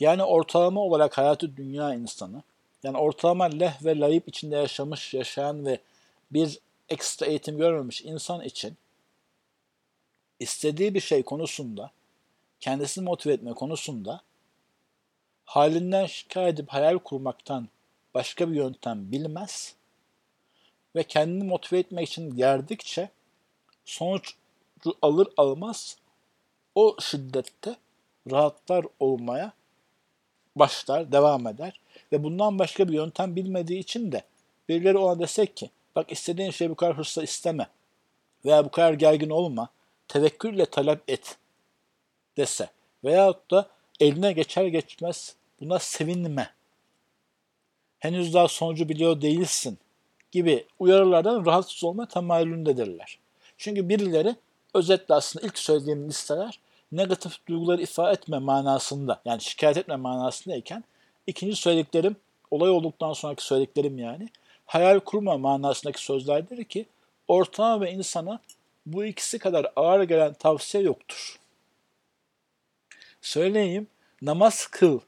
Speaker 1: yani ortalama olarak hayatı dünya insanı, yani ortalama leh ve layıp içinde yaşamış, yaşayan ve bir ekstra eğitim görmemiş insan için istediği bir şey konusunda, kendisini motive etme konusunda halinden şikayet edip hayal kurmaktan başka bir yöntem bilmez ve kendini motive etmek için gerdikçe sonuç alır almaz o şiddette rahatlar olmaya başlar, devam eder ve bundan başka bir yöntem bilmediği için de birileri ona desek ki bak istediğin şeyi bu kadar hırsla isteme veya bu kadar gergin olma, tevekkülle talep et dese veyahut da eline geçer geçmez buna sevinme. Henüz daha sonucu biliyor değilsin gibi uyarılardan rahatsız olma temayülündedirler. Çünkü birileri özetle aslında ilk söylediğim listeler negatif duyguları ifade etme manasında yani şikayet etme manasındayken ikinci söylediklerim olay olduktan sonraki söylediklerim yani hayal kurma manasındaki sözlerdir ki ortama ve insana bu ikisi kadar ağır gelen tavsiye yoktur. Söyleyeyim, namaz kıl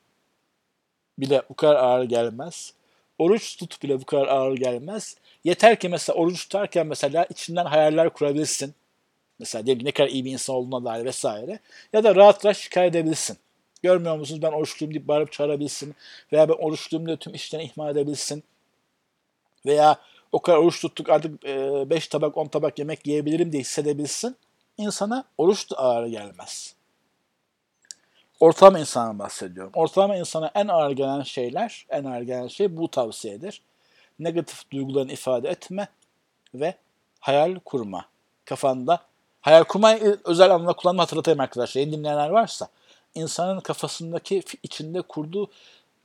Speaker 1: bile bu kadar ağır gelmez. Oruç tut bile bu kadar ağır gelmez. Yeter ki mesela oruç tutarken mesela içinden hayaller kurabilirsin. Mesela diyelim ne kadar iyi bir insan olduğuna dair vesaire. Ya da rahat rahat şikayet edebilirsin. Görmüyor musunuz ben oruçluyum deyip bağırıp çağırabilsin. Veya ben oruçluyum diye tüm işlerini ihmal edebilsin. Veya o kadar oruç tuttuk artık 5 e, tabak 10 tabak yemek yiyebilirim diye hissedebilsin. İnsana oruç da ağır gelmez. Ortalama insandan bahsediyorum. Ortalama insana en ağır gelen şeyler, en ağır gelen şey bu tavsiyedir. Negatif duygularını ifade etme ve hayal kurma. Kafanda hayal kurmayı özel anlamda kullanma hatırlatayım arkadaşlar. Yeni dinleyenler varsa insanın kafasındaki içinde kurduğu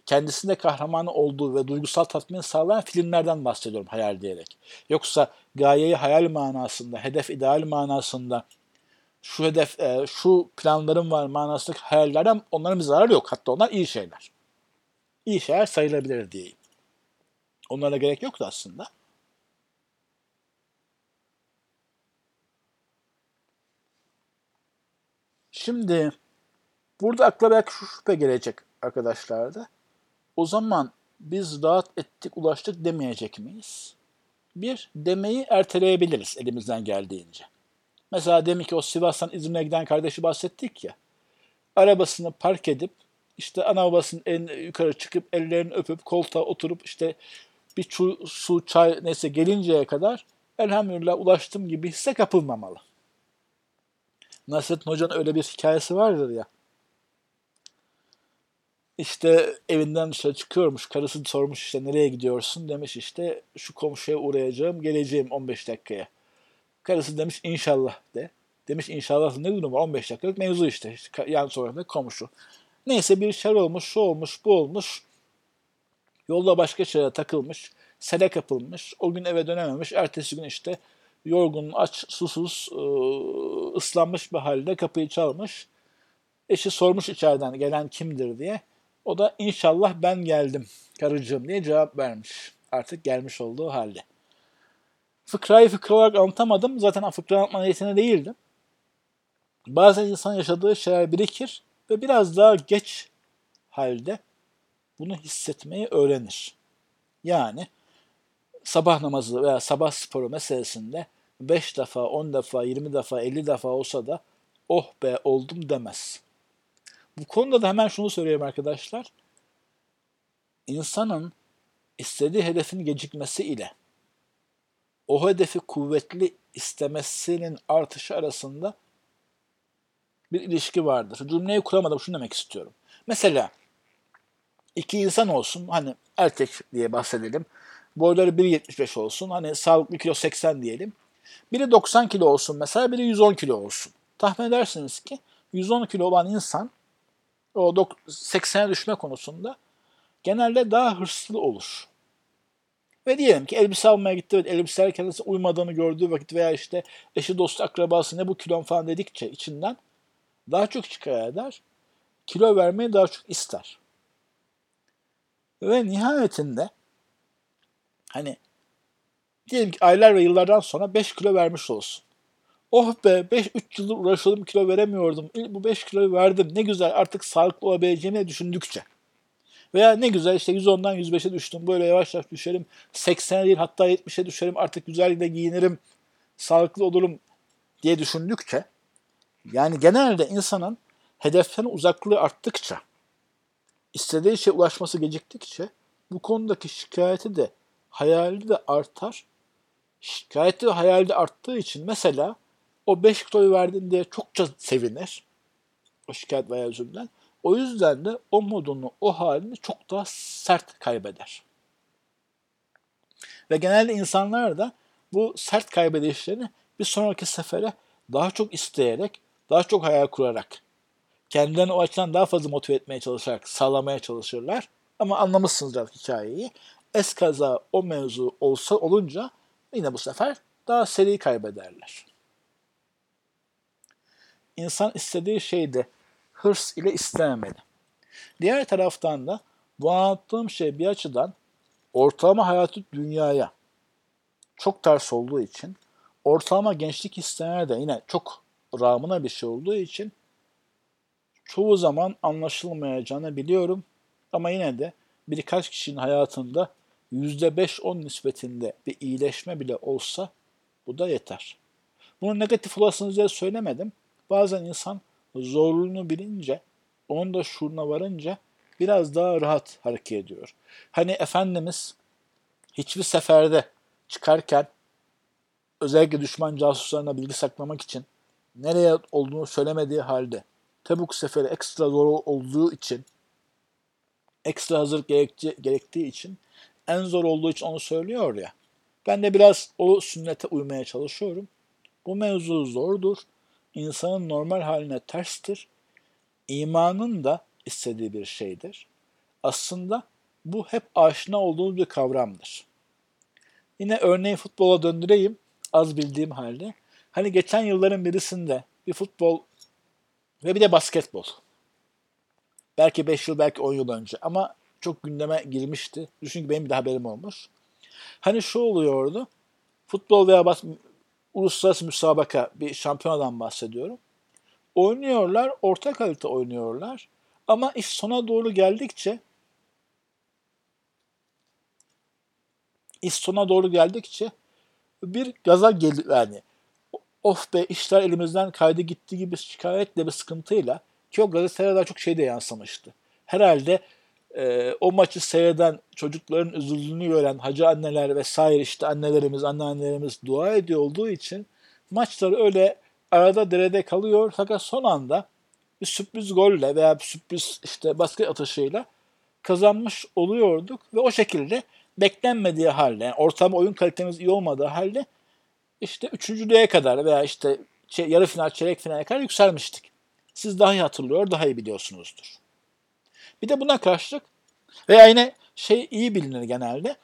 Speaker 1: kendisinde kahramanı olduğu ve duygusal tatmin sağlayan filmlerden bahsediyorum hayal diyerek. Yoksa gayeyi hayal manasında, hedef ideal manasında şu hedef, e, şu planlarım var manasındaki hayallerden onların bir zararı yok. Hatta onlar iyi şeyler. İyi şeyler sayılabilir diyeyim. Onlara gerek yoktu aslında. Şimdi burada akla belki şu şüphe gelecek arkadaşlar da. O zaman biz rahat ettik, ulaştık demeyecek miyiz? Bir, demeyi erteleyebiliriz elimizden geldiğince. Mesela demin ki o Sivas'tan İzmir'e giden kardeşi bahsettik ya. Arabasını park edip işte ana babasının en yukarı çıkıp ellerini öpüp koltuğa oturup işte bir çu, su, çay neyse gelinceye kadar elhamdülillah ulaştım gibi hisse kapılmamalı. Nasrettin Hoca'nın öyle bir hikayesi vardır ya. İşte evinden dışarı çıkıyormuş. Karısı sormuş işte nereye gidiyorsun? Demiş işte şu komşuya uğrayacağım. Geleceğim 15 dakikaya. Karısı demiş inşallah de. Demiş inşallah ne durum var 15 dakikalık mevzu işte. Yan sokakta komşu. Neyse bir şey olmuş, şu olmuş, bu olmuş. Yolda başka şeylere takılmış. Sele kapılmış. O gün eve dönememiş. Ertesi gün işte yorgun, aç, susuz, ıslanmış bir halde kapıyı çalmış. Eşi sormuş içeriden gelen kimdir diye. O da inşallah ben geldim karıcığım diye cevap vermiş. Artık gelmiş olduğu halde. Fıkrayı fıkra olarak anlatamadım. Zaten fıkra anlatma niyetine değildim. Bazen insan yaşadığı şeyler birikir ve biraz daha geç halde bunu hissetmeyi öğrenir. Yani sabah namazı veya sabah sporu meselesinde 5 defa, 10 defa, 20 defa, 50 defa olsa da oh be oldum demez. Bu konuda da hemen şunu söyleyeyim arkadaşlar. İnsanın istediği hedefin gecikmesi ile o hedefi kuvvetli istemesinin artışı arasında bir ilişki vardır. Cümleyi kuramadım şunu demek istiyorum. Mesela iki insan olsun hani erkek diye bahsedelim. Boyları 1.75 olsun hani sağlıklı kilo 80 diyelim. Biri 90 kilo olsun mesela biri 110 kilo olsun. Tahmin edersiniz ki 110 kilo olan insan o 80'e düşme konusunda genelde daha hırslı olur. Ve diyelim ki elbise almaya gitti ve elbiseler kendisi uymadığını gördüğü vakit veya işte eşi dostu akrabası ne bu kilon falan dedikçe içinden daha çok şikayet eder. Kilo vermeyi daha çok ister. Ve nihayetinde hani diyelim ki aylar ve yıllardan sonra 5 kilo vermiş olsun. Oh be 5 3 yıldır uğraşıyordum kilo veremiyordum. Bu 5 kiloyu verdim. Ne güzel artık sağlıklı olabileceğimi düşündükçe. Veya ne güzel işte 110'dan 105'e düştüm. Böyle yavaş yavaş düşerim. 80'e değil hatta 70'e düşerim. Artık güzel de giyinirim. Sağlıklı olurum diye düşündükçe yani genelde insanın hedeften uzaklığı arttıkça istediği şeye ulaşması geciktikçe bu konudaki şikayeti de hayali de artar. Şikayeti ve hayali de arttığı için mesela o 5 kiloyu verdin diye çokça sevinir. O şikayet veya üzümden. O yüzden de o modunu, o halini çok daha sert kaybeder. Ve genelde insanlar da bu sert kaybedişlerini bir sonraki sefere daha çok isteyerek, daha çok hayal kurarak, kendilerini o açıdan daha fazla motive etmeye çalışarak sağlamaya çalışırlar. Ama anlamışsınızdır hikayeyi. Eskaza o mevzu olsa olunca yine bu sefer daha seri kaybederler. İnsan istediği şeyde hırs ile istememeli. Diğer taraftan da bu anlattığım şey bir açıdan ortalama hayatı dünyaya çok ters olduğu için ortalama gençlik isteyenler de yine çok rağmına bir şey olduğu için çoğu zaman anlaşılmayacağını biliyorum. Ama yine de birkaç kişinin hayatında %5-10 nispetinde bir iyileşme bile olsa bu da yeter. Bunu negatif olasınız diye söylemedim. Bazen insan zorluğunu bilince, onun da şuuruna varınca biraz daha rahat hareket ediyor. Hani Efendimiz hiçbir seferde çıkarken özellikle düşman casuslarına bilgi saklamak için nereye olduğunu söylemediği halde Tebuk seferi ekstra zor olduğu için ekstra hazır gerekti, gerektiği için en zor olduğu için onu söylüyor ya. Ben de biraz o sünnete uymaya çalışıyorum. Bu mevzu zordur. İnsanın normal haline terstir. İmanın da istediği bir şeydir. Aslında bu hep aşina olduğumuz bir kavramdır. Yine örneği futbola döndüreyim az bildiğim halde. Hani geçen yılların birisinde bir futbol ve bir de basketbol. Belki 5 yıl, belki 10 yıl önce ama çok gündeme girmişti. Düşün ki benim bir de haberim olmuş. Hani şu oluyordu. Futbol veya bas uluslararası müsabaka bir şampiyonadan bahsediyorum. Oynuyorlar, orta kalite oynuyorlar. Ama iş sona doğru geldikçe iş sona doğru geldikçe bir gaza gel yani of be işler elimizden kaydı gitti gibi şikayetle bir sıkıntıyla ki o gazetelere daha çok şey de yansımıştı. Herhalde e, o maçı seyreden çocukların üzüldüğünü gören hacı anneler vesaire işte annelerimiz, anneannelerimiz dua ediyor olduğu için maçlar öyle arada derede kalıyor fakat son anda bir sürpriz golle veya bir sürpriz işte basket atışıyla kazanmış oluyorduk ve o şekilde beklenmediği halde, yani ortam oyun kalitemiz iyi olmadığı halde işte üçüncülüğe kadar veya işte yarı final, çeyrek finale kadar yükselmiştik. Siz daha iyi hatırlıyor, daha iyi biliyorsunuzdur. Bir de buna karşılık veya yine şey iyi bilinir genelde.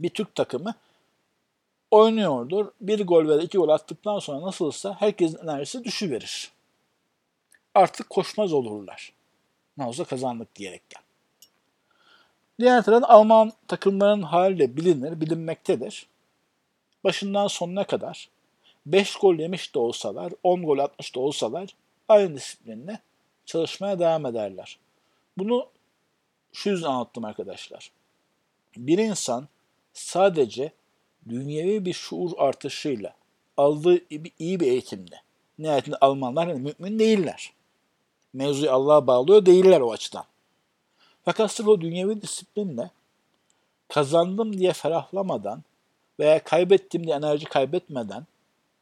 Speaker 1: Bir Türk takımı oynuyordur. Bir gol veya iki gol attıktan sonra nasılsa herkesin enerjisi düşüverir. Artık koşmaz olurlar. Olsa kazandık diyerekten. Diğer taraftan Alman takımların hali bilinir, bilinmektedir. Başından sonuna kadar 5 gol yemiş de olsalar, 10 gol atmış da olsalar aynı disiplinle çalışmaya devam ederler. Bunu şu yüzden anlattım arkadaşlar. Bir insan sadece dünyevi bir şuur artışıyla aldığı iyi bir eğitimle nihayetinde Almanlar hani mümin değiller. Mevzuyu Allah'a bağlıyor değiller o açıdan. Fakat sırf o dünyevi disiplinle kazandım diye ferahlamadan veya kaybettim diye enerji kaybetmeden,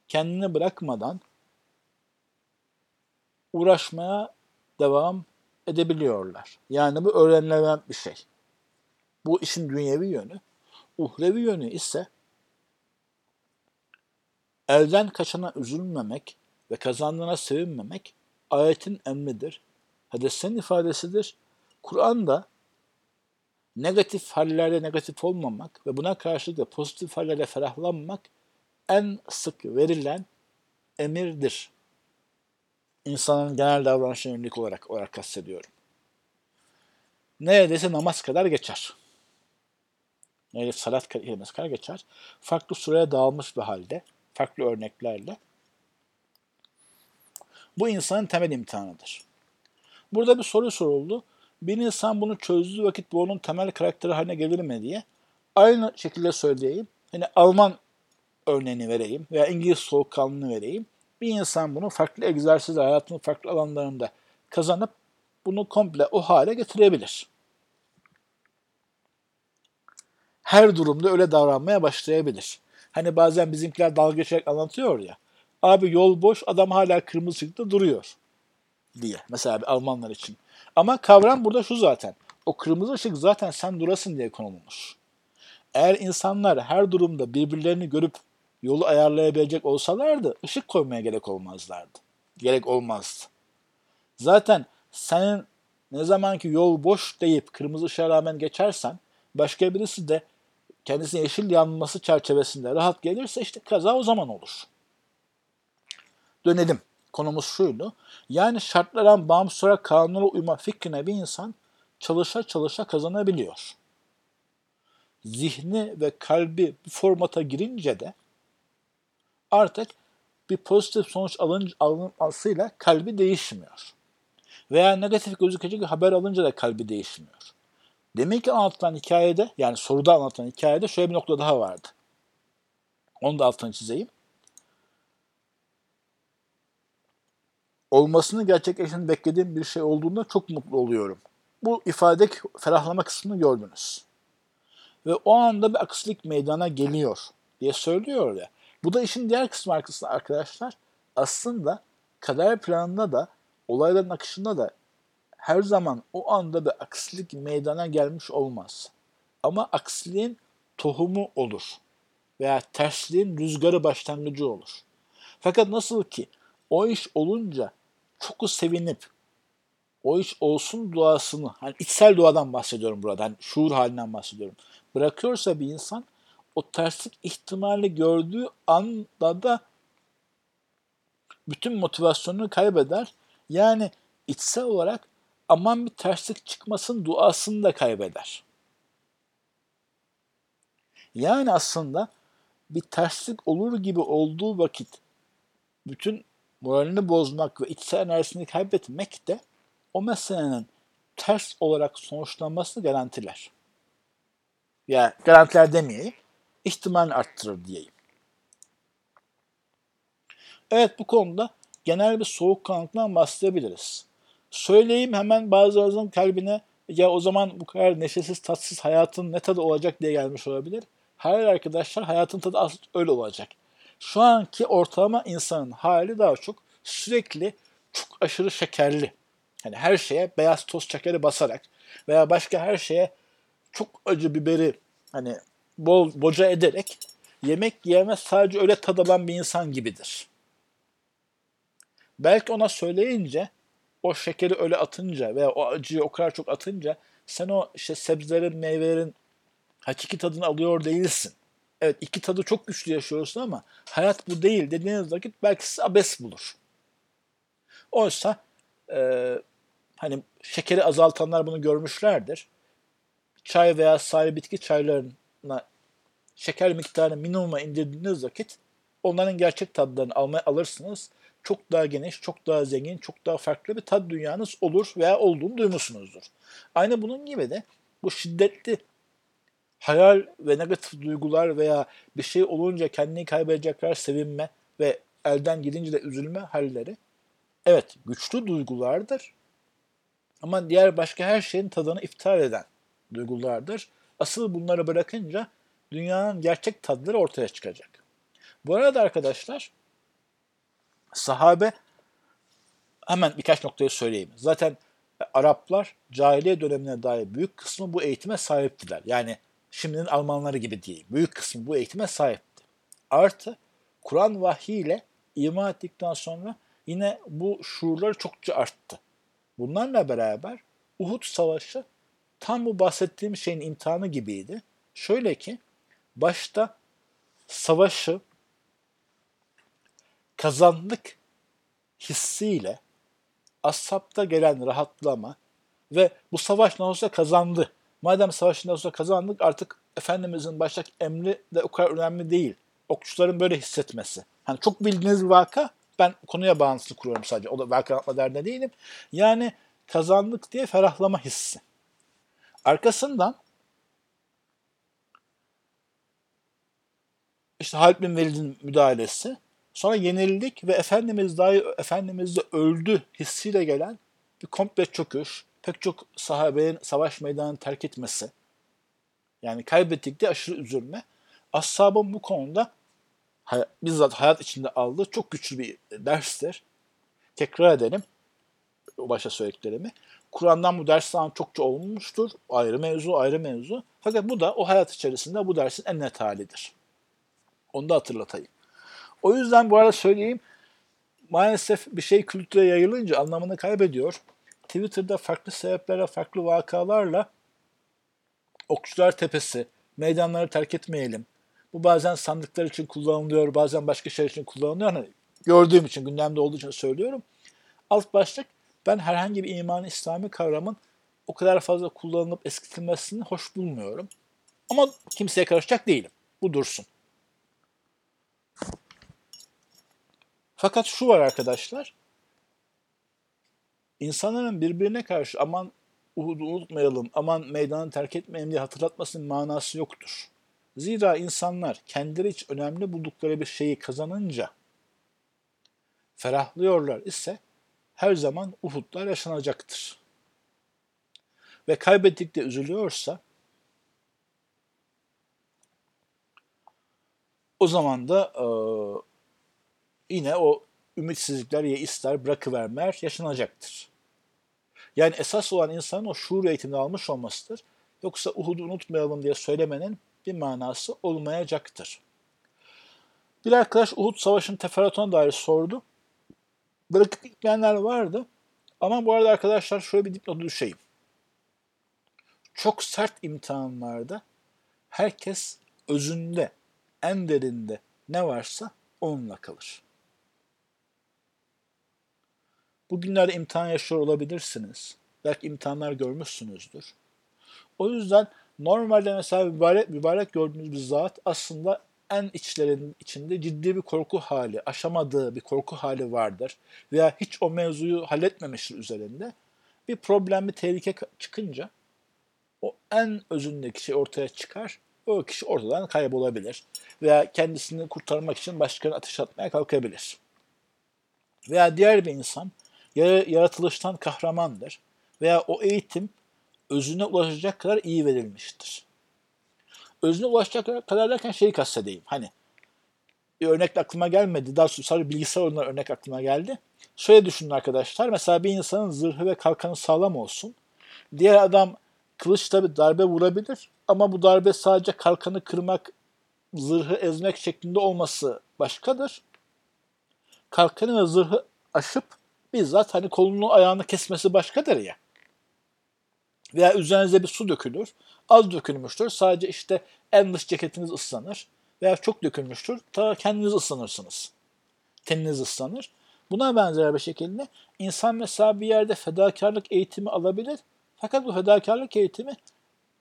Speaker 1: kendini bırakmadan uğraşmaya devam edebiliyorlar. Yani bu öğrenilen bir şey. Bu işin dünyevi yönü. Uhrevi yönü ise elden kaçana üzülmemek ve kazandığına sevinmemek ayetin emridir. Hadisin ifadesidir. Kur'an'da negatif hallerde negatif olmamak ve buna karşılık da pozitif hallerde ferahlanmak en sık verilen emirdir. İnsanın genel davranışına yönelik olarak, olarak kastediyorum. neredeyse namaz kadar geçer. Neredeyse salat kelimesi kadar geçer. Farklı sureye dağılmış bir halde, farklı örneklerle. Bu insanın temel imtihanıdır. Burada bir soru soruldu. Bir insan bunu çözdüğü vakit bu onun temel karakteri haline gelir mi diye. Aynı şekilde söyleyeyim. Hani Alman örneğini vereyim veya İngiliz soğukkanlılığını vereyim. Bir insan bunu farklı egzersizler, hayatının farklı alanlarında kazanıp bunu komple o hale getirebilir. Her durumda öyle davranmaya başlayabilir. Hani bazen bizimkiler dalga geçerek anlatıyor ya. Abi yol boş, adam hala kırmızı ışıkta duruyor diye. Mesela bir Almanlar için. Ama kavram burada şu zaten. O kırmızı ışık zaten sen durasın diye konulmuş. Eğer insanlar her durumda birbirlerini görüp yolu ayarlayabilecek olsalardı ışık koymaya gerek olmazlardı. Gerek olmazdı. Zaten senin ne zamanki yol boş deyip kırmızı ışığa rağmen geçersen başka birisi de kendisine yeşil yanması çerçevesinde rahat gelirse işte kaza o zaman olur. Dönelim. Konumuz şuydu. Yani şartlardan bağımsız olarak kanuna uyma fikrine bir insan çalışa çalışa kazanabiliyor. Zihni ve kalbi bu formata girince de artık bir pozitif sonuç alın, alınmasıyla kalbi değişmiyor. Veya negatif gözükecek bir haber alınca da kalbi değişmiyor. Demek ki anlatılan hikayede yani soruda anlatılan hikayede şöyle bir nokta daha vardı. Onu da altını çizeyim. Olmasını gerçekleşen beklediğim bir şey olduğunda çok mutlu oluyorum. Bu ifade ferahlama kısmını gördünüz. Ve o anda bir aksilik meydana geliyor diye söylüyor ya. Bu da işin diğer kısmı arkadaşlar. Aslında kader planında da olayların akışında da her zaman o anda bir aksilik meydana gelmiş olmaz. Ama aksiliğin tohumu olur. Veya tersliğin rüzgarı başlangıcı olur. Fakat nasıl ki o iş olunca çok sevinip o iş olsun duasını, hani içsel duadan bahsediyorum burada, hani şuur halinden bahsediyorum. Bırakıyorsa bir insan o terslik ihtimali gördüğü anda da bütün motivasyonunu kaybeder. Yani içsel olarak aman bir terslik çıkmasın duasını da kaybeder. Yani aslında bir terslik olur gibi olduğu vakit bütün moralini bozmak ve içsel enerjisini kaybetmek de o meselenin ters olarak sonuçlanmasını garantiler. Ya yani garantiler demeyeyim, ihtimalini arttırır diyeyim. Evet bu konuda genel bir soğukkanlılıktan bahsedebiliriz. Söyleyeyim hemen bazılarınızın kalbine ya o zaman bu kadar neşesiz tatsız hayatın ne tadı olacak diye gelmiş olabilir. Hayır arkadaşlar hayatın tadı aslında öyle olacak. Şu anki ortalama insanın hali daha çok sürekli çok aşırı şekerli. Hani her şeye beyaz toz şekeri basarak veya başka her şeye çok acı biberi hani bol boca ederek yemek yiyemez sadece öyle tad alan bir insan gibidir. Belki ona söyleyince o şekeri öyle atınca veya o acıyı o kadar çok atınca sen o işte sebzelerin, meyvelerin hakiki tadını alıyor değilsin. Evet iki tadı çok güçlü yaşıyorsun ama hayat bu değil dediğiniz vakit belki sizi abes bulur. Oysa e, hani şekeri azaltanlar bunu görmüşlerdir. Çay veya sari bitki çaylarına şeker miktarını minimuma indirdiğiniz vakit onların gerçek tadlarını almaya alırsınız. Çok daha geniş, çok daha zengin, çok daha farklı bir tad dünyanız olur veya olduğunu duymuşsunuzdur. Aynı bunun gibi de bu şiddetli hayal ve negatif duygular veya bir şey olunca kendini kaybedecekler sevinme ve elden gidince de üzülme halleri evet güçlü duygulardır ama diğer başka her şeyin tadını iptal eden duygulardır. Asıl bunları bırakınca dünyanın gerçek tadları ortaya çıkacak. Bu arada arkadaşlar sahabe hemen birkaç noktayı söyleyeyim. Zaten Araplar cahiliye dönemine dair büyük kısmı bu eğitime sahiptiler. Yani şimdinin Almanları gibi değil. Büyük kısmı bu eğitime sahipti. Artı Kur'an vahyiyle iman ettikten sonra yine bu şuurları çokça arttı. Bunlarla beraber Uhud Savaşı tam bu bahsettiğim şeyin imtihanı gibiydi. Şöyle ki başta savaşı kazandık hissiyle ashabta gelen rahatlama Ve bu savaş nasıl olsa kazandı. Madem savaşı nasıl olsa kazandık artık Efendimizin baştaki emri de o kadar önemli değil. Okçuların böyle hissetmesi. Hani çok bildiğiniz bir vaka ben konuya bağlantılı kuruyorum sadece. O da vaka anlatma derdinde değilim. Yani kazandık diye ferahlama hissi. Arkasından işte Halid bin Velid'in müdahalesi. Sonra yenildik ve Efendimiz dahi Efendimiz de öldü hissiyle gelen bir komple çöküş, pek çok sahabenin savaş meydanını terk etmesi. Yani kaybettik de aşırı üzülme. Ashabın bu konuda bizzat hayat içinde aldığı çok güçlü bir derstir. Tekrar edelim o başta söylediklerimi. Kur'an'dan bu ders alan çokça olmuştur. Ayrı mevzu, ayrı mevzu. Fakat bu da o hayat içerisinde bu dersin en net halidir. Onu da hatırlatayım. O yüzden bu arada söyleyeyim. Maalesef bir şey kültüre yayılınca anlamını kaybediyor. Twitter'da farklı sebeplere, farklı vakalarla Okçular Tepesi, meydanları terk etmeyelim. Bu bazen sandıklar için kullanılıyor, bazen başka şeyler için kullanılıyor. Hani gördüğüm için, gündemde olduğu için söylüyorum. Alt başlık, ben herhangi bir iman İslami kavramın o kadar fazla kullanılıp eskitilmesini hoş bulmuyorum. Ama kimseye karışacak değilim. Bu dursun. Fakat şu var arkadaşlar. İnsanların birbirine karşı aman Uhud'u unutmayalım, aman meydanı terk etmeyelim diye hatırlatmasının manası yoktur. Zira insanlar kendileri için önemli buldukları bir şeyi kazanınca ferahlıyorlar ise her zaman Uhud'lar yaşanacaktır. Ve kaybettikçe üzülüyorsa o zaman da e, yine o ümitsizlikler, yeisler, bırakıvermeler yaşanacaktır. Yani esas olan insanın o şuur eğitimini almış olmasıdır. Yoksa Uhud'u unutmayalım diye söylemenin bir manası olmayacaktır. Bir arkadaş Uhud Savaşı'nın teferruatına dair sordu. Bırakıp gitmeyenler vardı. Ama bu arada arkadaşlar şöyle bir dipnotu düşeyim. Çok sert imtihanlarda herkes özünde, en derinde ne varsa onunla kalır. Bugünlerde imtihan yaşıyor olabilirsiniz. Belki imtihanlar görmüşsünüzdür. O yüzden normalde mesela mübarek, mübarek gördüğünüz bir zat aslında en içlerin içinde ciddi bir korku hali, aşamadığı bir korku hali vardır. Veya hiç o mevzuyu halletmemiştir üzerinde. Bir problem, bir tehlike çıkınca o en özündeki şey ortaya çıkar. O kişi ortadan kaybolabilir. Veya kendisini kurtarmak için başkalarına ateş atmaya kalkabilir. Veya diğer bir insan yaratılıştan kahramandır veya o eğitim özüne ulaşacak kadar iyi verilmiştir. Özüne ulaşacak kadar derken şeyi kastedeyim. Hani bir örnek aklıma gelmedi. Daha sonra bilgisayar oyunları örnek aklıma geldi. Şöyle düşünün arkadaşlar. Mesela bir insanın zırhı ve kalkanı sağlam olsun. Diğer adam kılıçla bir darbe vurabilir. Ama bu darbe sadece kalkanı kırmak, zırhı ezmek şeklinde olması başkadır. Kalkanı ve zırhı aşıp bizzat hani kolunu ayağını kesmesi başkadır ya. Veya üzerinize bir su dökülür. Az dökülmüştür. Sadece işte en dış ceketiniz ıslanır. Veya çok dökülmüştür. Ta kendiniz ıslanırsınız. Teniniz ıslanır. Buna benzer bir şekilde insan mesela bir yerde fedakarlık eğitimi alabilir. Fakat bu fedakarlık eğitimi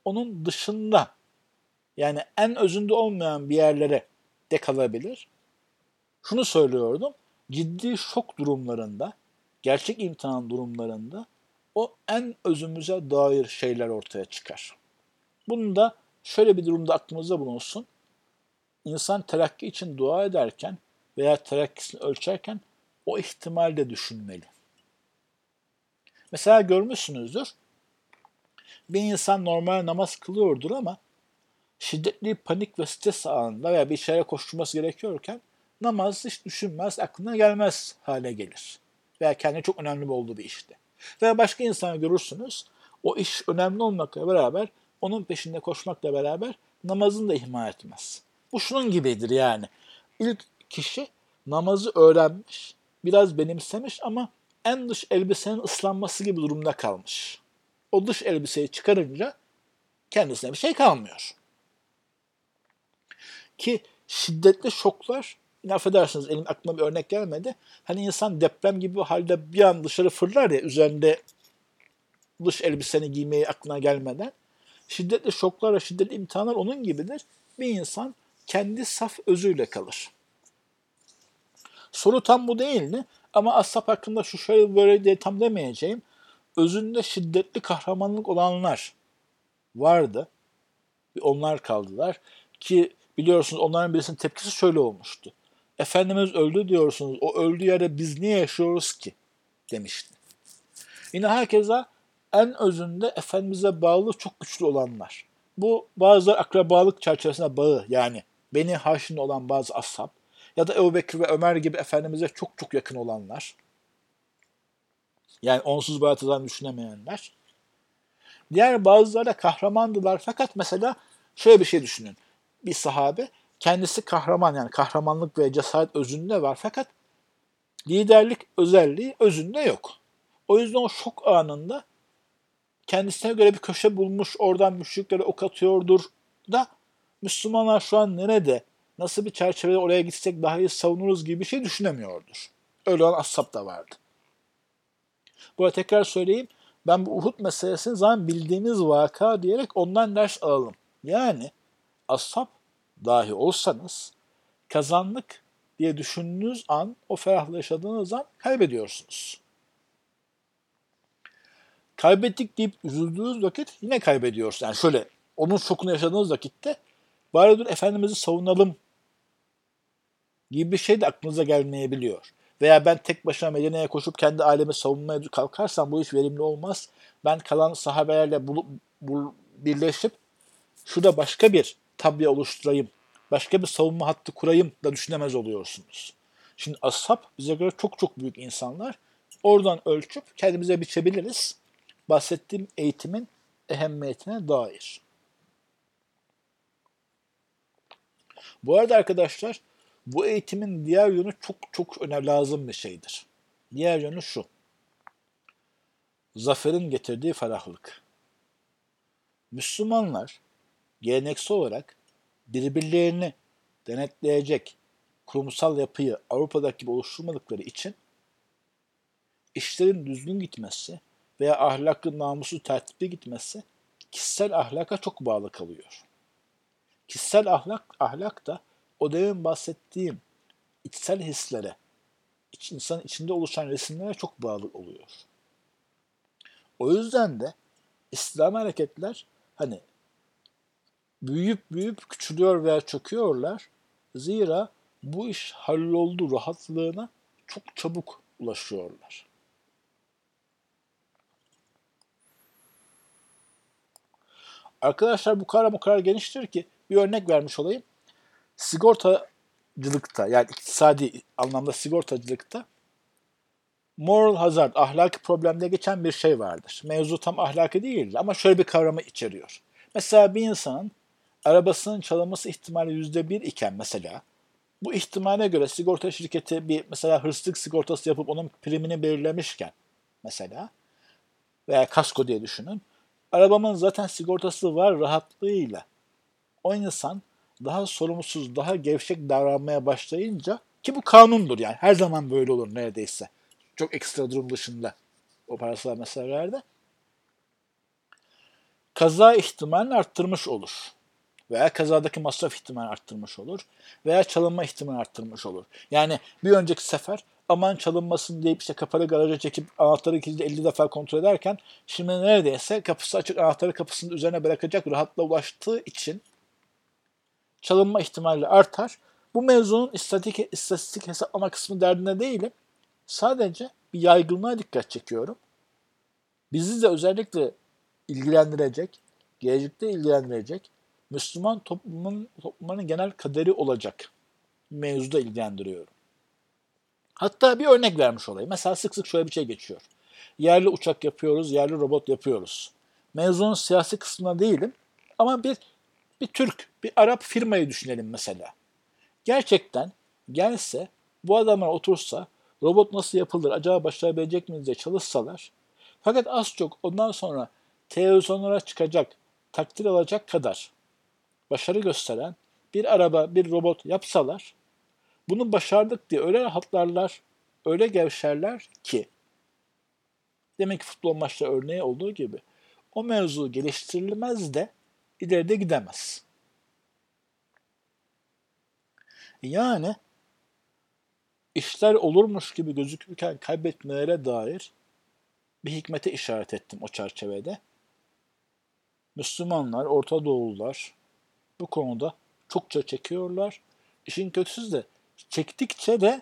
Speaker 1: onun dışında yani en özünde olmayan bir yerlere de kalabilir. Şunu söylüyordum. Ciddi şok durumlarında gerçek imtihan durumlarında o en özümüze dair şeyler ortaya çıkar. Bunu da şöyle bir durumda aklımızda bulunsun. İnsan terakki için dua ederken veya terakkisini ölçerken o ihtimalde düşünmeli. Mesela görmüşsünüzdür. Bir insan normal namaz kılıyordur ama şiddetli panik ve stres anında veya bir şeye koşturması gerekiyorken namaz hiç düşünmez, aklına gelmez hale gelir veya kendi çok önemli olduğu bir işti. Veya başka insanı görürsünüz. O iş önemli olmakla beraber onun peşinde koşmakla beraber namazını da ihmal etmez. Bu şunun gibidir yani. İlk kişi namazı öğrenmiş, biraz benimsemiş ama en dış elbisenin ıslanması gibi durumda kalmış. O dış elbiseyi çıkarınca kendisine bir şey kalmıyor. Ki şiddetli şoklar affedersiniz elim aklıma bir örnek gelmedi. Hani insan deprem gibi bir halde bir an dışarı fırlar ya üzerinde dış elbiseni giymeyi aklına gelmeden şiddetli şoklar ve şiddetli imtihanlar onun gibidir. Bir insan kendi saf özüyle kalır. Soru tam bu değil mi? Ama Ashab hakkında şu şöyle böyle diye tam demeyeceğim. Özünde şiddetli kahramanlık olanlar vardı. Onlar kaldılar. Ki biliyorsunuz onların birisinin tepkisi şöyle olmuştu. Efendimiz öldü diyorsunuz. O öldüğü yerde biz niye yaşıyoruz ki? Demişti. Yine herkese en özünde Efendimiz'e bağlı çok güçlü olanlar. Bu bazıları akrabalık çerçevesinde bağı yani beni haşin olan bazı ashab ya da Ebu Bekir ve Ömer gibi Efendimiz'e çok çok yakın olanlar. Yani onsuz batıdan düşünemeyenler. Diğer bazıları da kahramandılar fakat mesela şöyle bir şey düşünün. Bir sahabe kendisi kahraman yani kahramanlık ve cesaret özünde var fakat liderlik özelliği özünde yok. O yüzden o şok anında kendisine göre bir köşe bulmuş, oradan müşriklere ok atıyordur da Müslümanlar şu an nerede, nasıl bir çerçevede oraya gitsek daha iyi savunuruz gibi bir şey düşünemiyordur. Öyle olan ashab da vardı. Burada tekrar söyleyeyim, ben bu Uhud meselesini zaman bildiğimiz vaka diyerek ondan ders alalım. Yani ashab dahi olsanız kazanlık diye düşündüğünüz an, o ferahla yaşadığınız an kaybediyorsunuz. Kaybettik deyip üzüldüğünüz vakit yine kaybediyorsunuz. Yani şöyle, onun şokunu yaşadığınız vakitte bari dur Efendimiz'i savunalım gibi bir şey de aklınıza gelmeyebiliyor. Veya ben tek başına Medine'ye koşup kendi ailemi savunmaya kalkarsam bu iş verimli olmaz. Ben kalan sahabelerle bulup, bul, birleşip şurada başka bir tabya oluşturayım, başka bir savunma hattı kurayım da düşünemez oluyorsunuz. Şimdi ashab bize göre çok çok büyük insanlar. Oradan ölçüp kendimize biçebiliriz. Bahsettiğim eğitimin ehemmiyetine dair. Bu arada arkadaşlar bu eğitimin diğer yönü çok çok önemli lazım bir şeydir. Diğer yönü şu. Zaferin getirdiği ferahlık. Müslümanlar geleneksel olarak birbirlerini denetleyecek kurumsal yapıyı Avrupa'daki gibi oluşturmadıkları için işlerin düzgün gitmesi veya ahlaklı namusu tertipli gitmesi kişisel ahlaka çok bağlı kalıyor. Kişisel ahlak, ahlak da o demin bahsettiğim içsel hislere, iç, insanın içinde oluşan resimlere çok bağlı oluyor. O yüzden de İslam hareketler hani büyüyüp büyüyüp küçülüyor veya çöküyorlar. Zira bu iş halloldu rahatlığına çok çabuk ulaşıyorlar. Arkadaşlar bu kavram o kadar geniştir ki bir örnek vermiş olayım. Sigortacılıkta yani iktisadi anlamda sigortacılıkta moral hazard, ahlaki problemde geçen bir şey vardır. Mevzu tam ahlaki değil ama şöyle bir kavramı içeriyor. Mesela bir insanın arabasının çalınması ihtimali yüzde bir iken mesela bu ihtimale göre sigorta şirketi bir mesela hırsızlık sigortası yapıp onun primini belirlemişken mesela veya kasko diye düşünün. Arabamın zaten sigortası var rahatlığıyla. O insan daha sorumsuz, daha gevşek davranmaya başlayınca ki bu kanundur yani her zaman böyle olur neredeyse. Çok ekstra durum dışında o parasal meselelerde. Kaza ihtimalini arttırmış olur veya kazadaki masraf ihtimali arttırmış olur veya çalınma ihtimali arttırmış olur. Yani bir önceki sefer aman çalınmasın deyip işte kapalı garaja çekip anahtarı kilidi 50 defa kontrol ederken şimdi neredeyse kapısı açık anahtarı kapısının üzerine bırakacak rahatla ulaştığı için çalınma ihtimali artar. Bu mevzunun istatistik, istatistik hesaplama kısmı derdinde değilim. Sadece bir yaygınlığa dikkat çekiyorum. Bizi de özellikle ilgilendirecek, gelecekte ilgilendirecek Müslüman toplumun toplumların genel kaderi olacak mevzuda ilgilendiriyorum. Hatta bir örnek vermiş olayım. Mesela sık sık şöyle bir şey geçiyor. Yerli uçak yapıyoruz, yerli robot yapıyoruz. Mevzunun siyasi kısmına değilim ama bir bir Türk, bir Arap firmayı düşünelim mesela. Gerçekten gelse bu adamlar otursa robot nasıl yapılır, acaba başarabilecek miyiz diye çalışsalar. Fakat az çok ondan sonra televizyonlara çıkacak, takdir alacak kadar başarı gösteren bir araba, bir robot yapsalar bunu başardık diye öyle rahatlarlar, öyle gevşerler ki Demek ki futbol maçta örneği olduğu gibi o mevzu geliştirilmez de ileride gidemez. Yani işler olurmuş gibi gözükürken kaybetmelere dair bir hikmete işaret ettim o çerçevede. Müslümanlar, Orta Doğulular bu konuda çokça çekiyorlar. İşin kötüsü de çektikçe de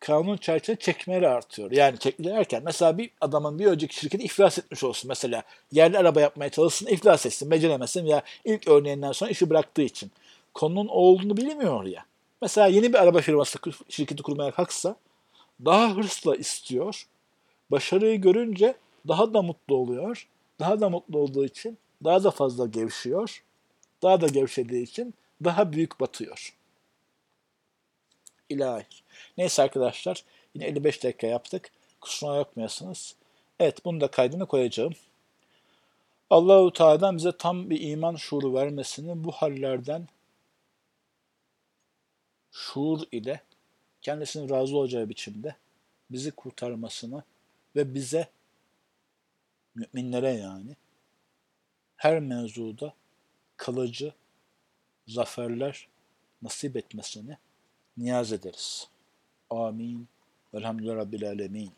Speaker 1: kanun çerçeve çekmeleri artıyor. Yani çekilirken mesela bir adamın bir önceki şirketi iflas etmiş olsun mesela. Yerli araba yapmaya çalışsın, iflas etsin, beceremesin ya ilk örneğinden sonra işi bıraktığı için. Konunun olduğunu bilmiyor ya. Mesela yeni bir araba firması şirketi kurmaya kalksa daha hırsla istiyor. Başarıyı görünce daha da mutlu oluyor. Daha da mutlu olduğu için daha da fazla gevşiyor. Daha da gevşediği için daha büyük batıyor. İlahi. Neyse arkadaşlar yine 55 dakika yaptık. Kusura bakmayasınız. Evet bunu da kaydını koyacağım. Allahu Teala'dan bize tam bir iman şuuru vermesini bu hallerden şuur ile kendisinin razı olacağı biçimde bizi kurtarmasını ve bize müminlere yani her mevzuda kalıcı zaferler nasip etmesini niyaz ederiz. Amin. Velhamdülillah Rabbil Alemin.